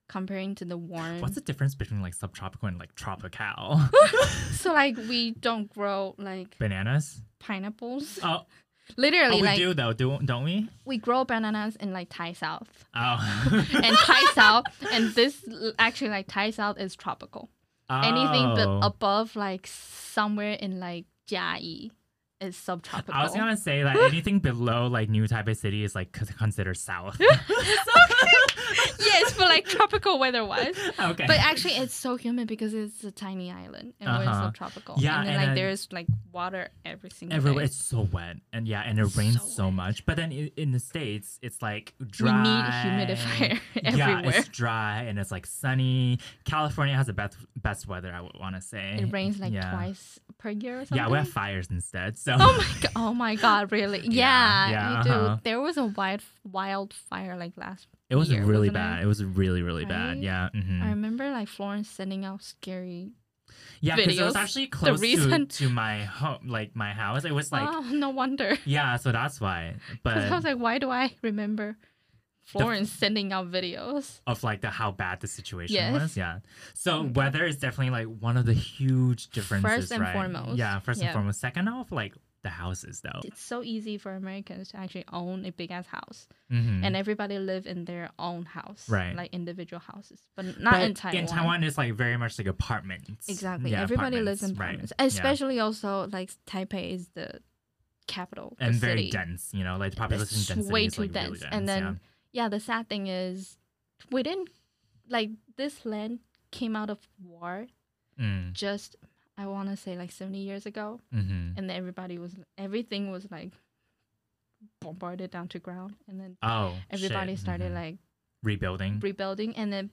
comparing to the warm. What's the difference between like subtropical and like tropical? so like we don't grow like Bananas? pineapples. Oh, Literally, oh we like do though, do, don't we? we grow bananas in like Thai South Oh. and Thai South, and this actually like Thai South is tropical. Anything but Oh. above like somewhere in like Jiayi is subtropical. I was gonna say that anything below like New Taipei City is like considered south. yes, but like tropical weather wise. okay. But actually, it's so humid because it's a tiny island and we're Uh-huh. subtropical. Yeah, and then and like then- there's like water every single Everywhere day. it's so wet and yeah, and it rains So so, much. But then in, the states, it's like dry. We need humidifier Yeah, it's dry and it's like sunny. California has the best best weather. I would want to say It rains like Yeah. twice per year or something. Yeah, we have fires instead. So Oh my god! Oh my god! Really? Yeah, yeah, you uh-huh. There was a wild wildfire like last. it was year, really bad. it? It? was really really bad. Right? Yeah. mhm. I remember like Florence sending out scary. Yeah, because it was actually close reason- to, to my home, like my house. It was like oh, no wonder. yeah, so that's why. But I was like, why do I remember Florence sending out videos? of like the how bad the situation Yes. Mm-hmm. was. Yeah. So weather is definitely like one of the huge differences. First and right? foremost. Yeah, first Yeah. and foremost. Second off, like the houses though. It's so easy for Americans to actually own a big ass house, Mhm. and everybody live in their own house, Right. Like individual houses, but not But in Taiwan. In Taiwan, it's like very much like apartments. exactly. Yeah, everybody lives in apartments, apartments, right. Yeah. especially also like Taipei is the capital, the and very city. dense. You know, like the population It's density way is too like really dense. dense. And then yeah. Yeah, the sad thing is we didn't like this land came out of war Mm, just I want to say like 70 years ago hmm and everybody was everything was like bombarded down to ground and then Oh, everybody shit. started Mhm. like rebuilding. rebuilding and then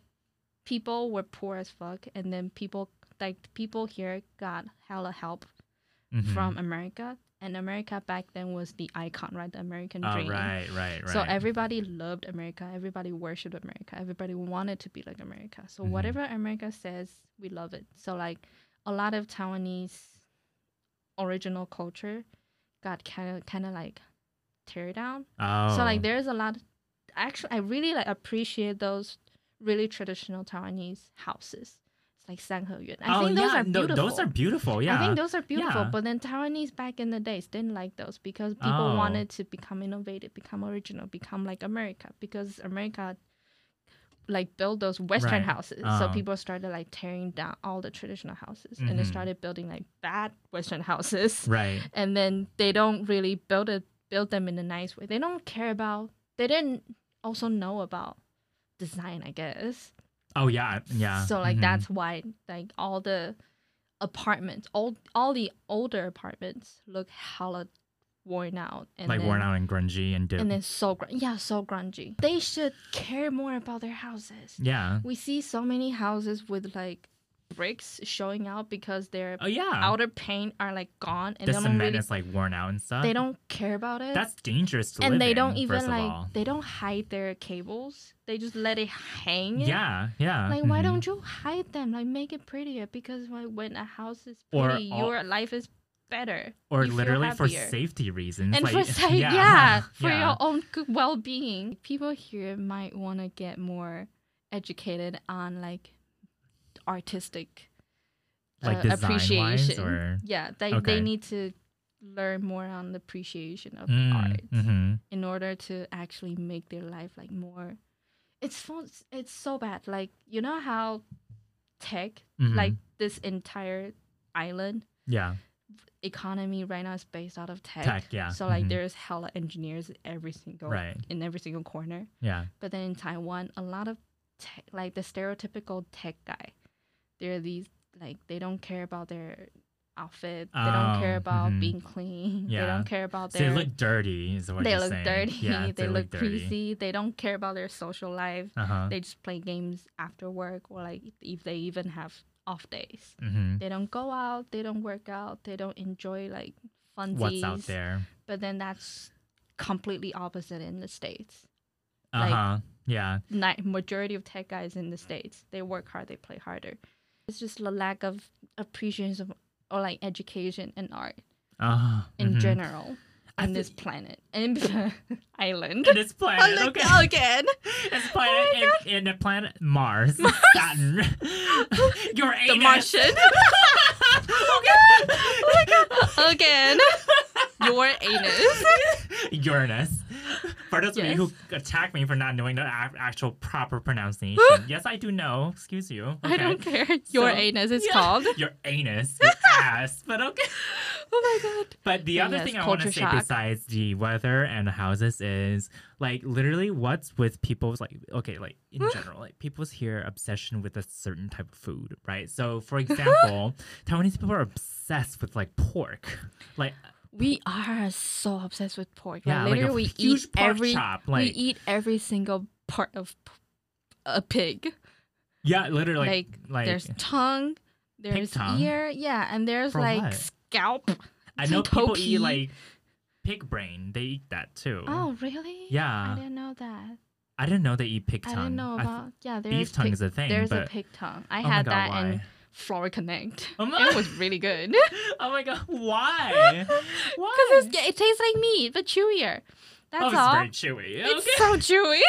people were poor as fuck and then people like people here got hella help Mhm. from America and America back then was the icon right the American Oh, dream right, right, right. So everybody loved America. Everybody worshipped America. Everybody wanted to be like America. So Mhm. whatever America says, we love it. So like a lot of Taiwanese original culture got kind of kind of like tear down. oh, So like there's a lot. Actually, I really like appreciate those really traditional Taiwanese houses. Like Sanheyuan. I oh, think those yeah, are beautiful. those are beautiful. Yeah. I think those are beautiful, Yeah. but then Taiwanese back in the days didn't like those because people Oh. wanted to become innovative, become original, become like America because America like build those Western Right. houses. So Oh. people started like tearing down all the traditional houses and they Mhm. started building like bad Western houses. right. And then they don't really build it build them in a nice way. They don't care about they didn't also know about design, I guess. Oh yeah, yeah. So like mhm. that's why like all the apartments, all all the older apartments look hella worn out and like then, worn out and grungy and dip. and then so gr- yeah so grungy. They should care more about their houses. yeah. We see so many houses with like bricks showing out because their Oh yeah. outer paint are like gone and the they don't cement really is like worn out and stuff. they don't care about it. That's dangerous to live. and live they in, don't even like all. they don't hide their cables. They just let it hang. Yeah, yeah. Like, why mhm. don't you hide them? Like, make it prettier because like, when a house is pretty, all- your life is better. Or literally for safety reasons. And like, for sa- yeah, for yeah. your own good well-being. People here might want to get more educated on like artistic like uh, appreciation. or Yeah, they Okay. they need to learn more on the appreciation of Mm, art mhm. in order to actually make their life like more. It's fun. It's so bad. Like you know how tech, Mhm. like this entire island yeah, economy right now is based out of tech. tech, yeah. So like mhm. there's hella engineers every single right, in every single corner. yeah, But then in Taiwan, a lot of tech, like the stereotypical tech guy, they're these like they don't care about their outfit. They don't care Oh, about mhm. being clean. They don't care about so their. they look dirty, is what they look saying. dirty. Yeah, they, look dirty. greasy. They don't care about their social life. Uh huh. They just play games after work or like if they even have off days. hmm They don't go out. They don't work out. They don't enjoy like funsies. What's out there? But then that's completely opposite in the states. Uh Like- huh. Yeah. Ni- majority of tech guys in the states, they work hard. They play harder. It's just the lack of appreciation of, or like education and art Uh, in mhm. general on thi- this planet and island. In this planet, Oh, okay. again. This planet in, in the planet Mars, Saturn, your The anus. Martian. okay. again. Your anus. Uranus. For those of you Yes. who attack me for not knowing the a- actual proper pronunciation, yes, I do know. Excuse you. I don't care. Your So- anus is Yeah. called. Your anus, your ass. But okay. Oh my god. But the other yes, thing I want to say besides the weather and the houses is like literally what's with people's like okay like in general like people's here obsession with a certain type of food right so for example Taiwanese people are obsessed with like pork like We are so obsessed with pork. yeah like, like a literally we huge eat pork every chop we eat every single part of a pig. yeah literally Like, like, like there's tongue, there's tongue? ear, yeah, and there's like what? scalp. I know people eat like pig brain they eat that too Oh, really? yeah I didn't know that. I didn't know they eat pig tongue I didn't know th- about yeah. There's beef tongue pig, is a thing There's but a pig tongue. I oh had God, that why? in Flora Connect. Oh my- it was really good. oh my god why why Because it tastes like meat, but chewier. That's oh, it's all. very chewy. Okay. It's so chewy.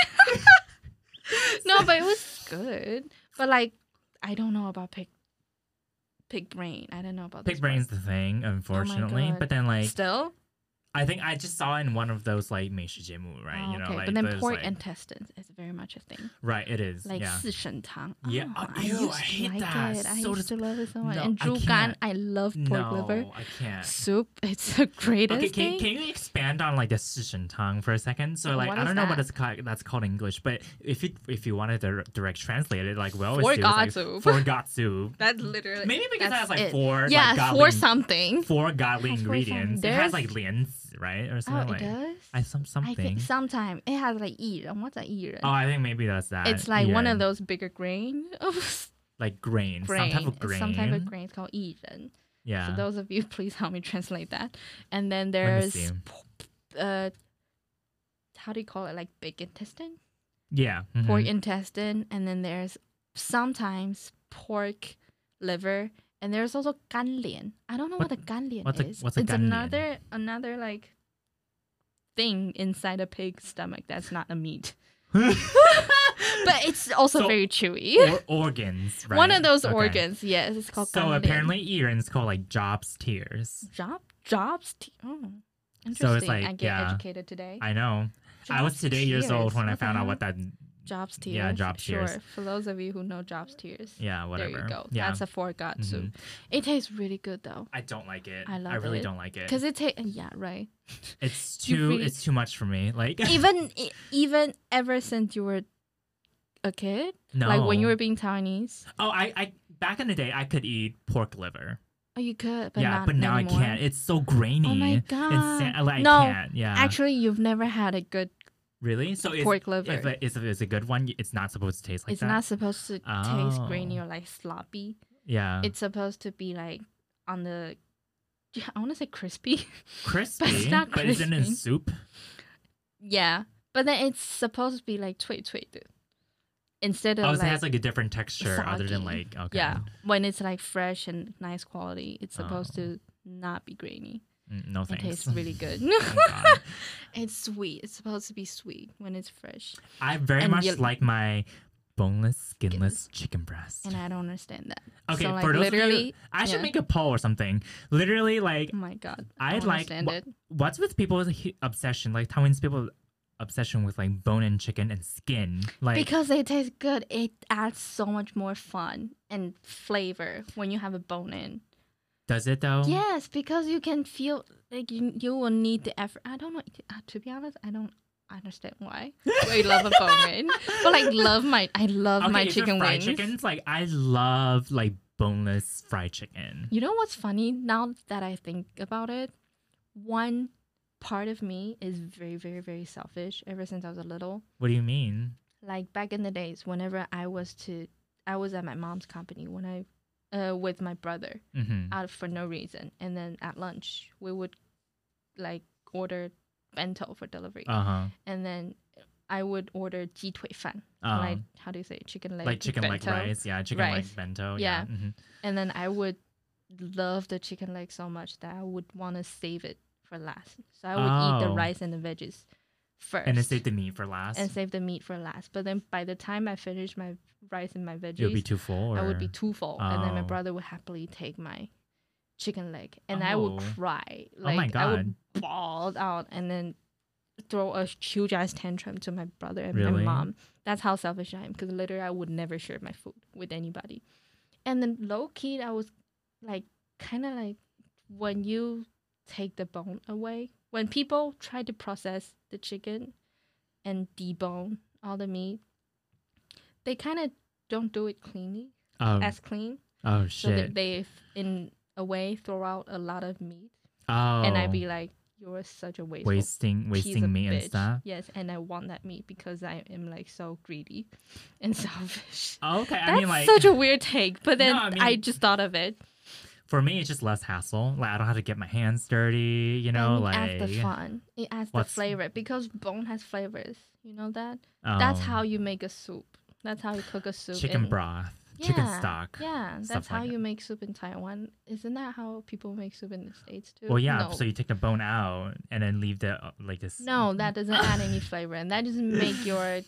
no, but it was good. But like, I don't know about pig pig brain. I don't know about Pig brain's part. the thing, oh unfortunately. God. but then like Still, I think I just saw in one of those like 美食节目, right? Oh, you know, okay. like but then those, pork like, intestines is very much a thing. right, it is. Like yeah. 四神汤. Yeah. Oh, Oh, I ew, used I to hate like that. it. I So used dis- to love it so much. No, and I Zhugan, can't. I love pork no, liver. I can't. Soup, it's the greatest Okay, can, thing. can you expand on like the 四神汤 for a second? So like What I is don't know what that? it's called that's called in English, but if you if you wanted to direct translate it, like we always For do, it's like, God soup. for God soup. That's literally Maybe because it that's has like it. four yeah, like godly, for something. four godly Has four ingredients. something. It has There's- like lians, right, or Oh, something it like. does. I some I something. think sometimes it has like 薏仁. What's a 薏仁? oh, I think maybe that's that. it's like one of yeah. those bigger grain of like grain, grain. some type of It's grain. Some type of grain. It's called 薏仁. Yeah. So those of you, please help me translate that. And then Let me there's see. p- uh, how do you call it? Like big intestine, yeah. mhm. pork intestine, and then there's sometimes pork liver, and there's also ganlian. I don't know what, what a ganlian what's a, is. What's a it's ganlian? another another like thing inside a pig's stomach that's not a meat. but it's also so, very chewy. Or organs, right? One of those okay. organs, yes. It's called. So ganlian. apparently, ear is called like Job's tears. Job Job's tears. Oh, interesting. So it's like I get yeah, educated today. I know. Job's I was today tears. years old when I found out what that Jobs tears. Yeah, Jobs sure. tears. For those of you who know Jobs tears, Yeah, whatever. there you go. Yeah. That's a forgot Mhm. soup. It tastes really good though, I don't like it. I I really it. don't like it. cause it tastes. Yeah, right. It's too. really- It's too much for me. Like even even ever since you were a kid, no. like when you were being Taiwanese, Oh, I, I. Back in the day, I could eat pork liver. oh, you could, but yeah, but now anymore. I can't. It's so grainy. Oh my god! like, no, I can't. Yeah. actually, you've never had a good Really? So pork liver. If, it, if it's a good one, it's not supposed to taste like it's that. not supposed to oh. taste grainy or like sloppy. Yeah. It's supposed to be like on the. I want to say crispy. Crispy, but it's not crispy. But isn't it soup? Yeah, but then it's supposed to be like tweet tweet instead of oh, so like, it has like a different texture soggy. other than like okay. Yeah, when it's like fresh and nice quality, it's oh. supposed oh. to not be grainy. Mm, No thanks. It tastes really good. Oh, it's sweet. It's supposed to be sweet when it's fresh, I very And much like my boneless, skinless chicken breast. and I don't understand that. Okay, so, like, for those literally, of you, I should make a poll or something. Literally, like, oh my god, I don't like it. what's with people's obsession? Like, Taiwanese people obsession with like bone-in chicken and skin. Like, because they taste good. It adds so much more fun and flavor when you have a bone in. Does it though? Yes, because you can feel like you, you will need the effort. I don't know. uh, To be honest, I don't understand why I love a bone in, but like love my I love Okay, my if you're chicken fried wings. chickens, like I love like boneless fried chicken. You know what's funny now that I think about it? One part of me is very very very selfish. Ever since I was a little, What do you mean? like back in the days, whenever I was to I was at my mom's company when I uh with my brother. Mm-hmm. out for no reason. And then at lunch, we would like order bento for delivery. Uh huh. and then I would order 鸡腿饭, Uh, like how do you say it? chicken leg like chicken bento. like rice, yeah, chicken Rice. like bento, Yeah. yeah. mhm. And then I would love the chicken leg so much that I would want to save it for last. So I would eat the Oh. rice and the veggies first. And then save the meat for last. and save the meat for last. But then by the time I finish my rice and my veggies, You'll be too full. Or... I would be too full, and then my Oh. brother would happily take my chicken leg, and I would Oh. cry. Oh my Like I would bawl out, and then throw a huge ass tantrum to my brother and my mom. That's how selfish I am, because literally I would never share my food with anybody. And then low key, I was like, kind of like when you take the bone away, when people try to process the chicken and debone all the meat, they kind of don't do it cleanly Oh, as clean. oh shit! So they, in a way, throw out a lot of meat. oh. And I'd be oh. like, you're such a wasteful wasting wasting meat and stuff. Yes, and I want that meat because I am like so greedy and selfish. Oh, okay, I That's mean like such a weird take, but then No, I I, just thought of it. For me it's just less hassle. Like I don't have to get my hands dirty, you know, like it adds the fun. It adds the flavor because bone has flavors. You know that? That's how you make a soup. That's how you cook a soup. chicken and- broth, chicken stock. Yeah, that's how like you make soup in Taiwan. Isn't that how people make soup in the states too? Well, yeah. No. So you take the bone out and then leave the uh, like this. No, that doesn't add any flavor, and that just make your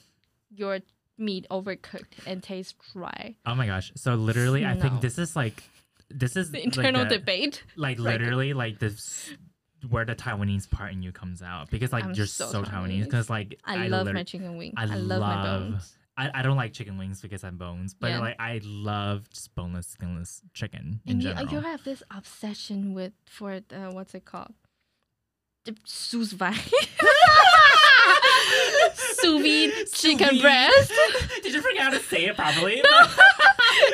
your meat overcooked and taste dry. Oh my gosh. So literally, I No. think this is like this is The internal like the- debate. like literally like this where the Taiwanese part in you comes out because like I'm you're so so, Taiwanese because like I, love my chicken wings. I I, love, my bones. I, I don't like chicken wings because I'm bones, but Yeah. like I love just boneless, skinless chicken in And general. you have this obsession with for what's it called? Sous vide. sous vide chicken breast. Did you forget how to say it properly?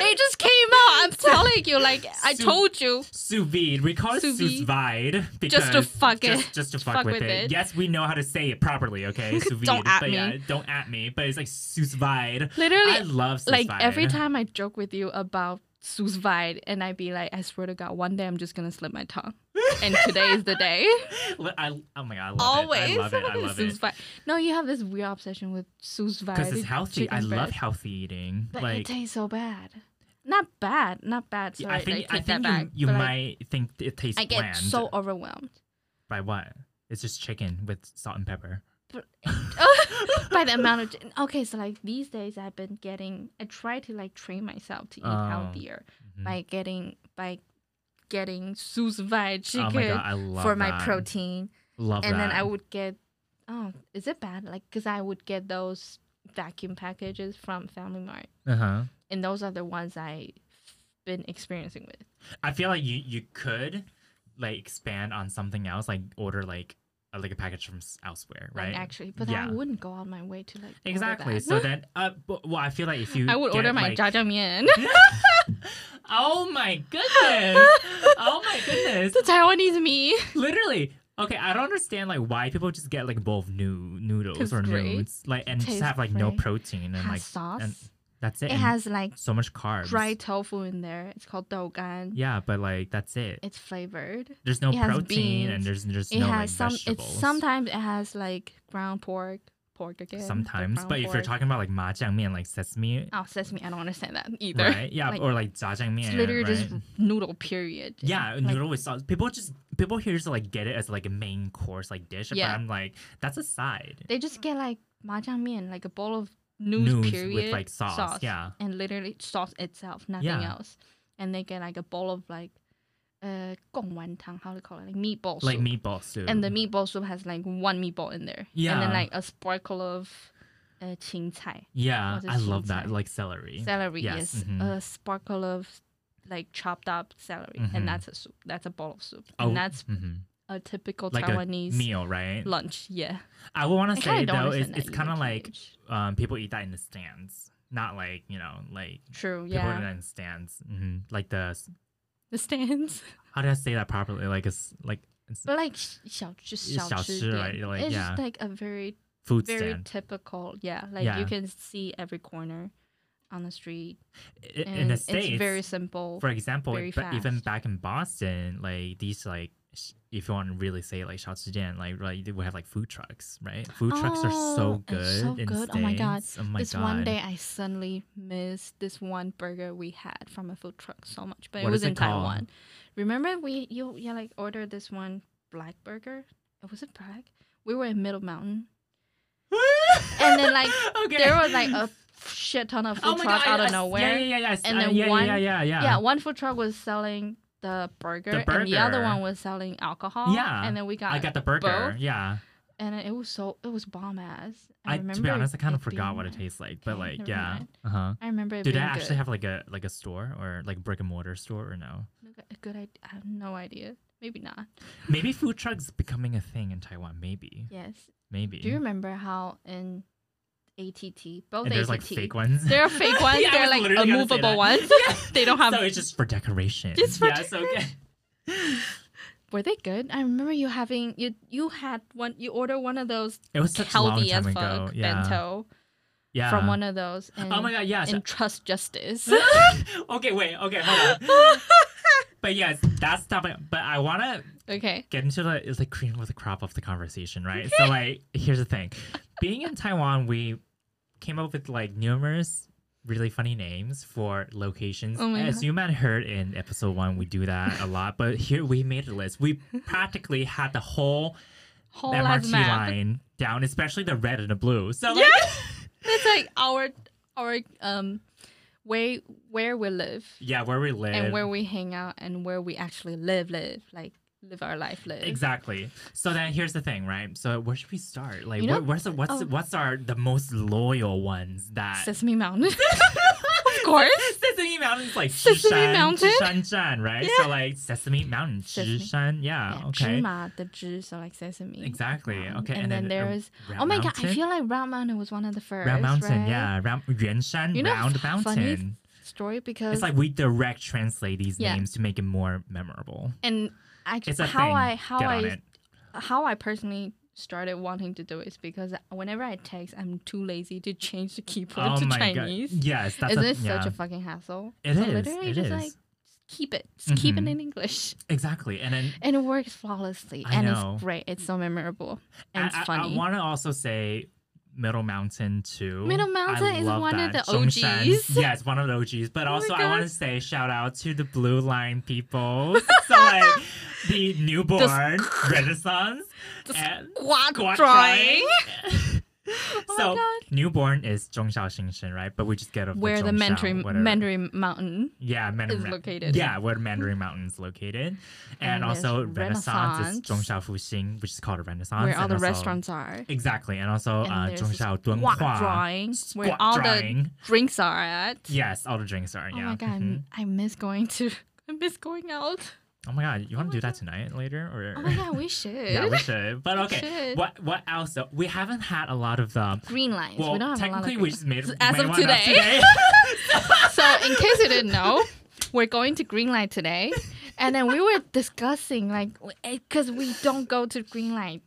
it just came out. I'm telling you, like I Sous- told you. Sous vide. We call it Sous sous vide because Just to fuck it. just to fuck, Fuck with, with it. it. Yes, we know how to say it properly. Okay, sous vide. Don't at but me. yeah, don't at me. But it's like sous vide. Literally, I love sous like vide. every time I joke with you about sous vide, and I'd be like, I swear to God, one day I'm just gonna slip my tongue, and today is the day. I, oh my god, I love Always, it. I love it. I love sous it. vide. No, you have this weird obsession with sous vide Because it's healthy. chicken I love breast, healthy eating. but like it tastes so bad. Not bad, not bad. Yeah, I think take I that think back. you, you but, like, might think it tastes I get bland. so overwhelmed. by what? It's just chicken with salt and pepper. by the amount of okay so like these days i've been getting i try to like train myself to eat Oh. healthier Mhm. by getting by getting sous vide chicken oh my god, for my protein Love and that. then i would get oh is it bad like because i would get those vacuum packages from family mart Uh huh. and those are the ones i've been experiencing with I feel like you you could like expand on something else, like order like like a package from elsewhere, like, right? actually but Yeah. i wouldn't go out my way to like Exactly. So then, uh, but, well, I feel like if you i would get, order my like, jjajangmian oh my goodness! oh my goodness! the taiwanese me Literally. Okay, I don't understand like why people just get like a bowl of new noodles or great. nudes, like and just have like no protein and has like sauce and that's it. it and has like so much carbs. dry tofu in there. It's called dougan. Yeah, but like that's it. It's flavored. There's no it protein and there's there's It no has like some. vegetables. It's sometimes it has like ground pork, pork again. Sometimes, but if you're talking about like majiang mian, like sesame, oh sesame, I don't understand that either. right? Yeah, Like, or like jajang mian, it's literally right? just noodle. Period. yeah, Like, noodle with sauce. People just people here just like get it as like a main course like dish, Yeah. but I'm like that's a side. They just get like majiang mian, like a bowl of noons, noons period with like sauce, sauce, yeah, and literally sauce itself, nothing yeah. else. And they get like a bowl of like uh gong wan tang, how do you call it, like meatball, soup. like meatball soup. And the meatball soup has like one meatball in there, yeah, and then like a sparkle of. Uh, 青菜. Yeah, I love that. Like celery. Celery, yes. yes. Mm-hmm. A sparkle of like chopped up celery. Mm-hmm. And that's a soup. That's a bowl of soup. Oh, and that's mm-hmm a typical like Taiwanese a meal, right? lunch. Yeah. I would want I to kinda say don't though, it's, understand it's that kind of either, like TH. um, people eat that in the stands, not like you know like True, people eat yeah. that in stands, hmm like the The stands. how do I say that properly? Like it's like it's But like 小just It's 小吃 小吃, 店. right? Like, it's yeah. just like a very food very stand typical. Yeah, like Yeah. you can see every corner on the street. I- And in the states. it's very simple. for example, very but even fast. back in Boston, like these like sh- if you want to really say like shout to Dan, like right, we have like food trucks, right? Food oh, trucks are so oh, good. So good. Oh States. Oh my god. Oh my this god. one day I suddenly missed this one burger we had from a food truck so much, but what it was in it Taiwan. Called? Remember we you yeah like ordered this one black burger? It was it black? We were in Middle Mountain. and then like okay. there was like a shit ton of oh food oh truck out I, of nowhere. Yeah, yeah, yeah. And then uh, yeah, one, yeah, yeah, yeah. yeah, one food truck was selling the burger, and the other one was selling alcohol. Yeah, and then we got I got the burger. both. Yeah. and it was so it was bomb ass. I, remember to be honest, I kind of forgot what it tastes like, but Okay, like, yeah, uh huh. I remember it Do they actually good. have like a like a store or like brick and mortar store or no? a good idea? I have no idea. Maybe not. Maybe food trucks becoming a thing in Taiwan. Maybe, Yes. maybe. Do you remember how in ATT both and there's ATT like fake ones. there are fake ones. Yeah, They're like literally gonna movable ones. they don't have. so it's just for decoration. Just for yes, okay. Were they good? I remember you having you you had one. You ordered one of those It was such a long healthy as time fuck ago. Yeah, bento yeah. from one of those. And, oh my god, yes. And trust justice. okay, wait. Okay, hold on. but yes, that's topic. But I want to okay. get into the it's like cream of the crop of the conversation, right? so like, here's the thing: being in Taiwan, we came up with like numerous really funny names for locations. Oh my As God. you might have heard in episode one, we do that a lot. But here we made a list. We practically had the whole Whole MRT map. line down, especially the red and the blue. So like, It's like our our um way where we live Yeah, where we live. and where we hang out and where we actually live live like live our life live. Exactly. So then here's the thing, right? So where should we start? Like, You know- what, what's the, what's oh. what's our the most loyal ones that Sesame Mountain. of course. Sesame Mountain's like Sesame Zhishan, Mountain? Zhishan, right? So like Sesame Mountain, Sesame. Zhishan, yeah, Yeah, okay. 芝麻 the 芝 so like sesame. Exactly. Mountain. Okay, And, then, uh, there's Round oh my god, I Mountain? feel like Round Mountain was one of the first. Round Mountain, right? yeah, Round Yuanshan You know Round f- funny Mountain. Story because It's like we direct translate these Yeah. names to make it more memorable. and I It's how thing. I how Get I how I personally started wanting to do it is because whenever I text, I'm too lazy to change the keyboard Oh to my Chinese. god! Yes, that's Isn't a, it yeah. such a fucking hassle? It so is, literally it just is. like keep it. Just keep it Mhm. in English. exactly, and then And it works flawlessly. I and know. it's great. It's so memorable. And it's I, funny. I, want to also say Middle Mountain too. Middle Mountain I is one of that. the Zhongshan. OGs. Yeah, it's one of the OGs. But Oh also, I want to say shout out to the Blue Line people. so like the newborn Renaissance The and squat squat drawing. drawing. Oh so newborn is Zhongxiao Xinsheng, right? But we just get a Where the Mandarin, whatever. Mandarin Mountain yeah, Mandarin is located. Yeah, where Mandarin Mountain is located, and, And also there's Renaissance, is Renaissance. Zhongxiao Fuxing, which is called a Renaissance. where all and the also- restaurants are. Exactly, and also And uh, Zhongxiao Dunhua. drawing, where all drawing. the drinks are at. Yes, all the drinks are. Oh yeah. my god, mhm. I miss going to. I miss going out. Oh my god, you want to oh do that God. tonight later or? Oh my god, we should. yeah, we should. But okay, should. what what else? though? We haven't had a lot of the. Green lines. Well, we don't have a lot of technically, green we just made it. As made of up today. so in case you didn't know, we're going to green light today, and then we were discussing like because eh, we don't go to Greenlight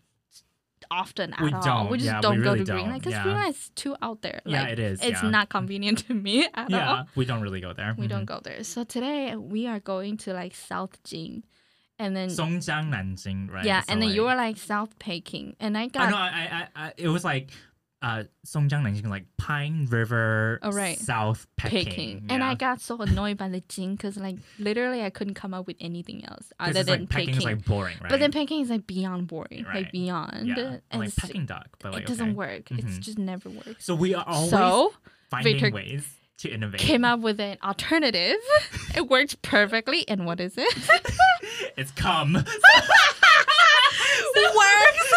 often at We all. don't, We just yeah, don't go really to Greenlight don't, because yeah. is too out there. Yeah, Like, it is, It's yeah. not convenient to me at yeah, all. we don't really go there. We Mhm. don't go there. So today we are going to like South Jing, and then Songjiang Nanjing, right? yeah, So, and then like- you were like South Peking, and I got no, I, I, I, it was like, uh, Songjiang Nanjing, like Pine River, Oh, right. South Peking, Peking. And I got so annoyed by the Jing because like literally I couldn't come up with anything else other than like Peking Peking. is like boring, right? But then Peking is like beyond boring, Right. like beyond. yeah, And like it's- Peking duck, but like it doesn't okay. work. It's Mhm. just never works. So we are always So finding Victor ways to innovate. came up with an alternative. it worked perfectly. And what is it? it's cum. works.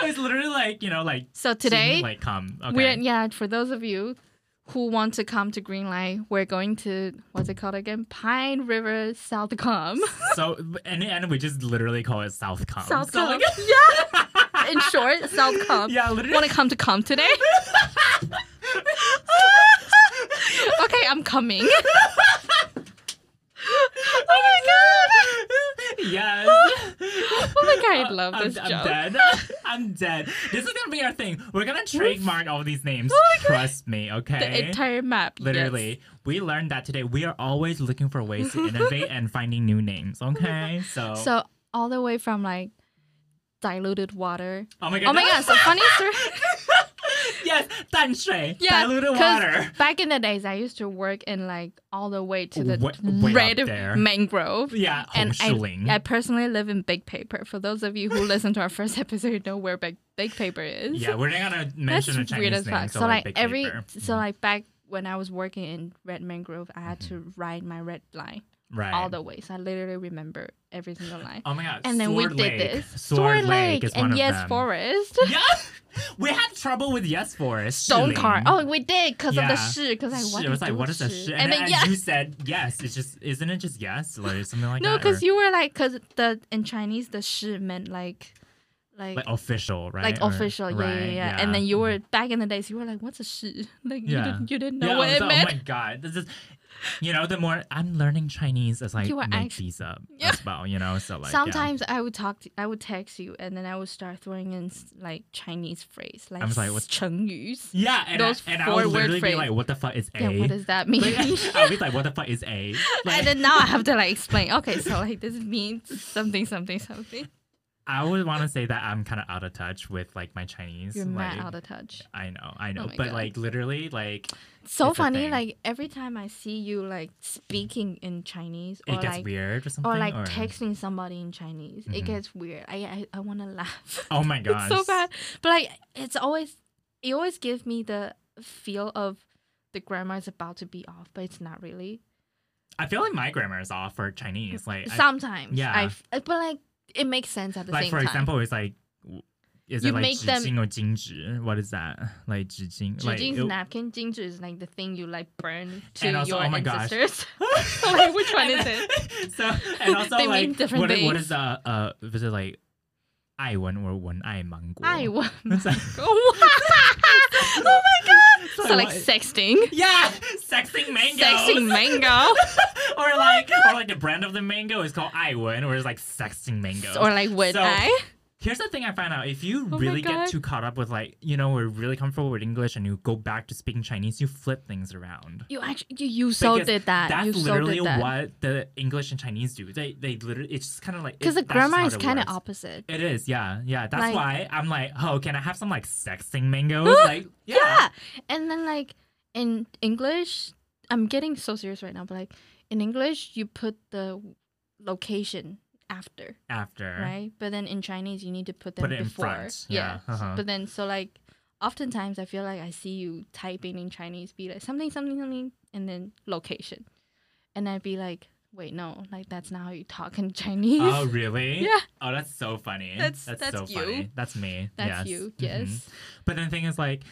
So it's literally like you know like So today like cum. Okay. we're yeah for those of you who want to come to Greenlight, we're going to what's it called again? Pine River South Com. so and and we just literally call it South cum. South so, Com. like- yeah. In short, South Com. yeah, literally. Want to come to Com today? okay, I'm coming. oh my god! Yes. Oh my god, I uh, love I'm, this I'm joke. dead. I'm dead. This is gonna be our thing. We're gonna trademark all these names. Oh my God. Trust me, okay? The entire map. yes. Literally, we learned that today. We are always looking for ways to innovate and finding new names. Okay, so So all the way from like diluted water. oh my god, Oh my god! So funny story. yes, 淡水, Yeah, diluted water. Back in the days, I used to work in like all the way to the Way- way red there. mangrove. Yeah, And I, I personally live in Big Paper. For those of you who listen to our first episode, you know where Big, Big Paper is. yeah, we're not gonna That's mention a Chinese weird as fuck. So, So, like, every, paper. so like back when I was working in Red Mangrove, I had Mm-hmm. to ride my red line right. all the ways. I literally remember every single line. Oh my god. and then Sword we did this. Sword, Lake, is one and Yes them. Forest. Yeah, we had trouble with Yes Forest. Stone car. Oh, we did because of the Yeah. shi. Because I what was like, what is a shi? And And, then then yeah. you said yes. It's just, isn't it just yes? Like something like No, that? because or- you were like, because the in Chinese the shi meant like, like. like official, right? like Or- official, yeah, yeah, right, yeah, And then you mm-hmm. were back in the days. You were like, "What's a shi?" Like you didn't, you didn't know yeah, what it like, oh meant. Oh my god, this is. You know, the more I'm learning Chinese as I You make actu- these up Yeah. as well. You know, so like yeah. Sometimes I would talk to, I would text you, and then I would start throwing in like Chinese phrase, like, I was like, what's- 成语. Yeah, and, those I, and I would literally be like, "What the fuck is a?" Yeah, what does that mean? Like, I'll be like, "What the fuck is a?" Like, and then now I have to like explain. Okay, so like this means something, something, something. I would want to say that I'm kind of out of touch with like my Chinese. You're like, mad out of touch. I know, I know, my but God. like literally, like So It's funny. Like every time I see you like speaking in Chinese or it gets like weird or something. or like texting somebody in Chinese, it Mhm. gets weird. I I, I want to laugh. Oh my gosh, it's so bad. But like it's always it always gives me the feel of the grammar is about to be off, but it's not really. I feel like my grammar is off for Chinese. Like, I- Sometimes, yeah. I but like it makes sense at the like same for time. example, it's like, w- is You it like make them- 纸巾 or 金纸? What is that? Like 纸巾? Like, 纸巾 is it- napkin, ginger is like the thing you like burn to And also- your oh my gosh. ancestors. like which one is it? so and also They mean like different what, what things. is uh uh was it like 爱文 or 文爱芒果? 爱文 It's like- oh my god! So So like what- sexting, yeah, sexing mango. sexting mango, or like or like the brand of the mango is called 爱文 or it's like sexting mango. or like would So- I? Here's the thing I found out: if you Oh really get too caught up with like you know we're really comfortable with English and you go back to speaking Chinese, you flip things around. You actually you, you so Because did that. That's you literally did that. what the English and Chinese do. They they literally it's just kind of like Because the it- that's just grammar is kind of opposite. It is, yeah, yeah. That's Like- why I'm like, oh, can I have some like sexting mangoes? like, yeah. Yeah. And then like in English, I'm getting so serious right now, but like in English, you put the location after, After, right? But then in Chinese, you need to put them Put it in before. front, yeah, uh-huh. But then so like oftentimes I feel like I see you typing in Chinese, be like something, something, something, and then location, and I'd be like, wait, no, like that's not how you talk in Chinese. Oh, really? Yeah. Oh, that's so funny. That's- that's, that's so you. funny. That's me. That's yes. you, Mhm. yes. But then the thing is, like,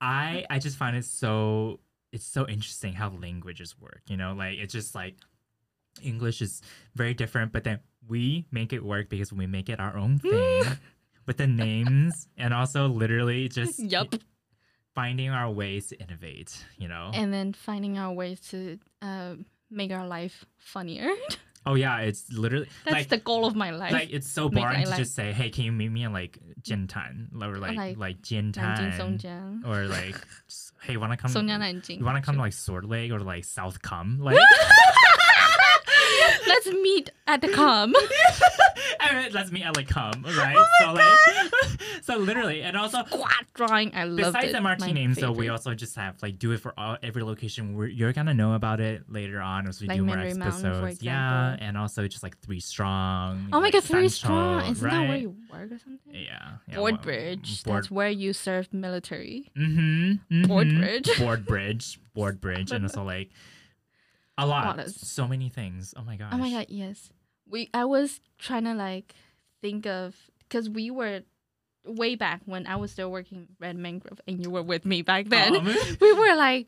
I I just find it so it's so interesting how languages work. You know, like it's just like English is very different, but then we make it work because we make it our own thing with the names and also literally just yep. finding our ways to innovate, you know? And then finding our ways to uh, make our life funnier. Oh yeah, it's literally that's like, the goal of my life. Like it's so boring to life. just say, "Hey, can you meet me in like Jiantan or like like, like Jiantan or like, hey, wanna come? You wanna come to like Sword Lake or like South Cum? Like Let's meet at the com. Mean, let's meet at like com, right? Oh so like, so literally, and also Squat drawing. I love besides it. MRT My names, though, we also just have like do it for all, every location. Where you're gonna know about it later on as we Like do more Mandarin Mountain, episodes. Yeah, and also just like Three Strong. Oh my like god, three strong. Isn't that where you work or something? Yeah. yeah Board well, Bridge. Board That's where you serve military. Mm-hmm. Board mhm. bridge. Board bridge. Board bridge. and also like a lot. Waters. So many things. Oh my gosh. Oh my god, yes. We I was trying to like think of because we were way back when I was still working Red Mangrove and you were with me back then. Um, we were like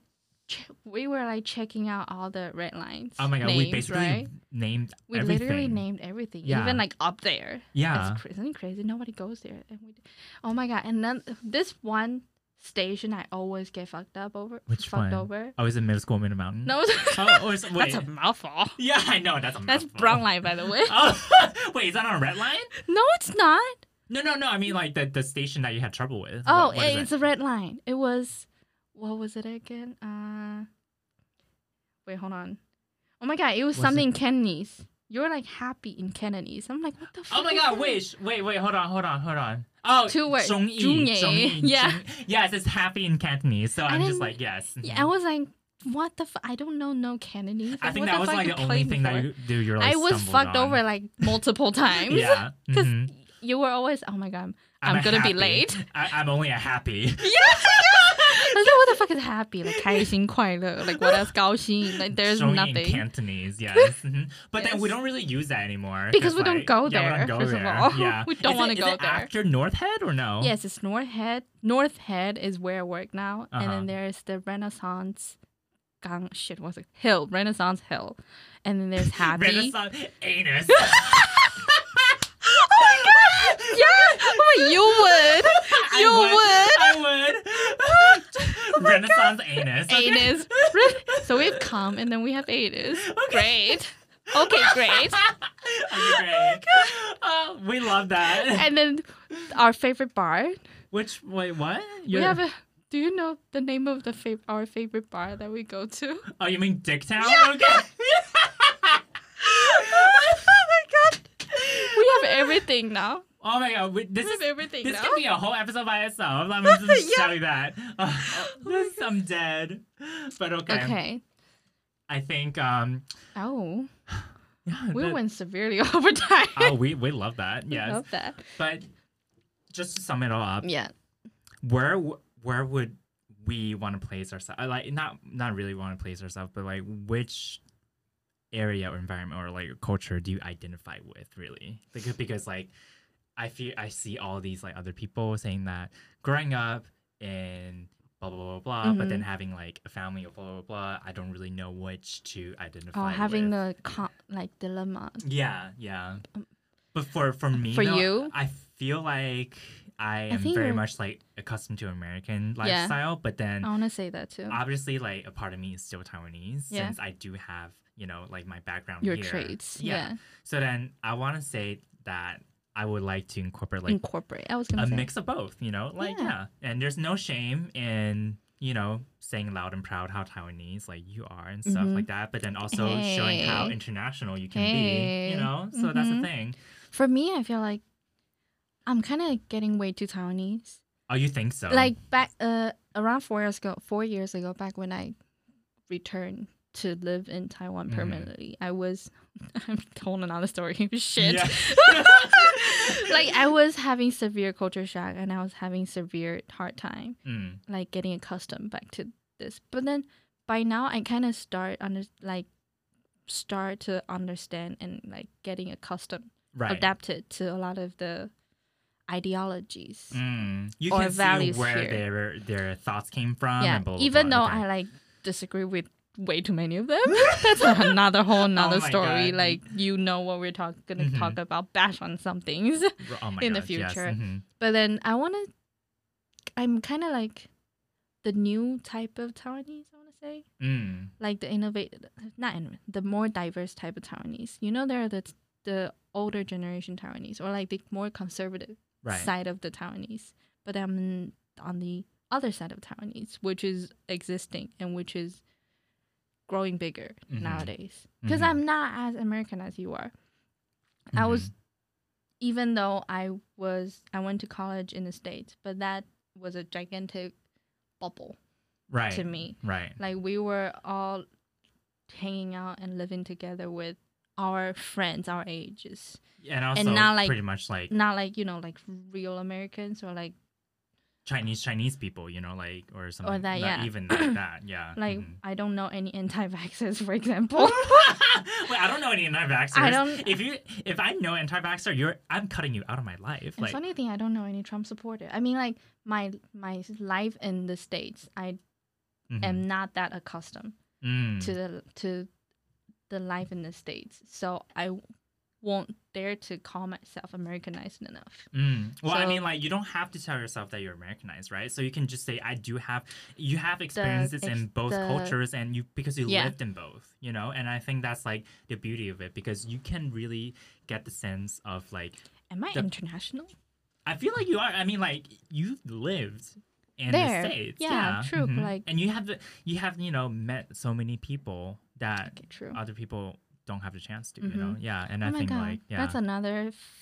we were like checking out all the red lines. oh my god, we basically right? named We everything. literally named everything, Yeah. even like up there. Yeah. It's crazy. Crazy? Nobody goes there. And we, oh my god! And then this one station I always get fucked up over. Which fucked one? over. Oh, is it middle school Minute Mountain? No, Oh, is, that's a mouthful. yeah, I know. That's a That's mouthful. brown line, by the way. Oh, wait, is that on a red line? No, it's not. No, no, no. I mean, like the, the station that you had trouble with. Oh, What- what is it's it? a red line. It was, what was it again? Uh, wait, hold on. Oh my god, it was Was something it- in you're like happy in Cantonese. I'm like, what the oh fuck? Oh my god, wait, wait, wait, hold on, hold on, hold on. Oh, two words. Zhongyi. Yeah. Zhong, yes, it's happy in Cantonese. So I I'm just like, yes. Yeah, I was like, what the fuck? I don't know no Cantonese. Like, I think that was like the only thing before? that you do. You're like, I was fucked on. over like multiple times. yeah. Because mm-hmm. you were always, oh my god, I'm, I'm, gonna be late. I, am only a happy. yes. what the fuck is happy? Like 开心快乐. Like what else 高兴? Like there's 中意 in nothing. Cantonese, yes. mhm. But then we Yes. don't really use that anymore. Because 'cause, we don't like- go yeah, we there, don't go first of there. all. Yeah. We don't Is it- wanna is go it there. After North Head or no? Yes, it's North Head. North Head is where I work now, and Uh-huh. then there's the Renaissance. Gang shit, what's it? Hill, Renaissance Hill, and then there's Happy. Renaissance anus. Anus. okay? Anus. So we have come, and then we have anus. Great. Okay, great. Okay, great. Oh, we love that. And then our favorite bar. Which wait, what? We have a. Do you know the name of the fav- our favorite bar that we go to? Oh, you mean Dicktown? Okay. oh my god. We have everything now. Oh my god, we, this is everything this now. could be a whole episode by itself. I'm just Yeah. telling you that. Oh, this, I'm dead. But okay. Okay. I think um Oh, yeah, we the- went severely over time. Oh, we we love that. We love that. But just to sum it all up, Yeah. where where would we want to place ourselves like not not really want to place ourselves but like which area or environment or like culture do you identify with really because because like i feel i see all these like other people saying that growing up in blah blah blah blah but then Mhm. having like a family or blah blah blah i don't really know which to identify Or having with. the like dilemma. yeah yeah Um, but for for me For though, you? i feel like i am think very you're- much like accustomed to american Yeah. lifestyle but then I want to say that too. obviously like a part of me is still Taiwanese Yeah. since I do have you know like my background Your here. traits. Yeah. Yeah. So then I want to say that I would like to incorporate like Incorporate. I was gonna a say. mix of both. You know, like yeah. Yeah. and there's no shame in you know saying loud and proud how Taiwanese like you are and stuff Mhm. like that, but then also showing how international you can be. You know, so that's the Mhm. thing. For me, I feel like I'm kind of getting way too Taiwanese. Oh, you think so? Like back uh around four years ago, four years ago, back when I returned to live in Taiwan Mhm. permanently, I was. I'm told another story. Shit. Yeah. like I was having severe culture shock and I was having severe hard time, Mm, like getting accustomed back to this. But then by now I kind of start under like start to understand and like getting accustomed, right. adapted to a lot of the ideologies. Mm, you or can values see where here. their their thoughts came from. yeah, and blah, blah, even blah. though Okay. I like disagree with way too many of them. That's another whole another Oh story. God. Like you know what we're talk- gonna Mhm. talk about, bash on some things. oh in the gosh, yes, future. mhm. But then I want to. I'm kind of like the new type of Taiwanese. I want to say Mm, like the innovative, not innov- the more diverse type of Taiwanese. You know, there are the the older generation Taiwanese or like the more conservative right. side of the Taiwanese. But I'm on the other side of Taiwanese, which is existing and which is growing bigger Mhm. nowadays. Because Mhm. I'm not as American as you are. I was Mhm. even though I was I went to college in the States, but that was a gigantic bubble right to me. Right. Like we were all hanging out and living together with our friends our ages. And also not like- pretty much like Not like, you know, like real Americans or like Chinese Chinese people, you know, like or something. that, not yeah. Even like that, yeah. like mhm. I don't know any anti-vaxxers for example. Wait, I don't know any anti-vaxxers. I don't- If you, if I know anti-vaxxer, you're, I'm cutting you out of my life. Like, funny thing, I don't know any Trump supporter. I mean, like my my life in the states, I mhm. am not that accustomed Mm. to the to the life in the states, so I won't dare to call myself Americanized enough. Mm. Well, I mean, like you don't have to tell yourself that you're Americanized, right? So you can just say, "I do have." You have experiences in both the- cultures, and you because you Yeah. lived in both, you know. And I think that's like the beauty of it because you can really get the sense of like. Am I The- international? I feel like you are. I mean, like you lived in There. the states, Yeah, true, but, mhm. like- and you have the you have you know met so many people that Okay, true. other people don't have the chance to, you know. Mhm. Yeah, and oh I think god, like yeah. that's another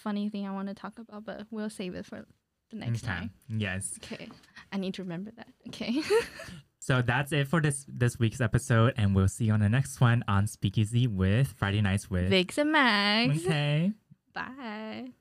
funny thing I want to talk about, but we'll save it for the next Okay. time. Yes. Okay, I need to remember that. Okay. So that's it for this this week's episode, and we'll see you on the next one on Speakeasy with Friday Nights with. Vigs and Mags. Okay. Bye.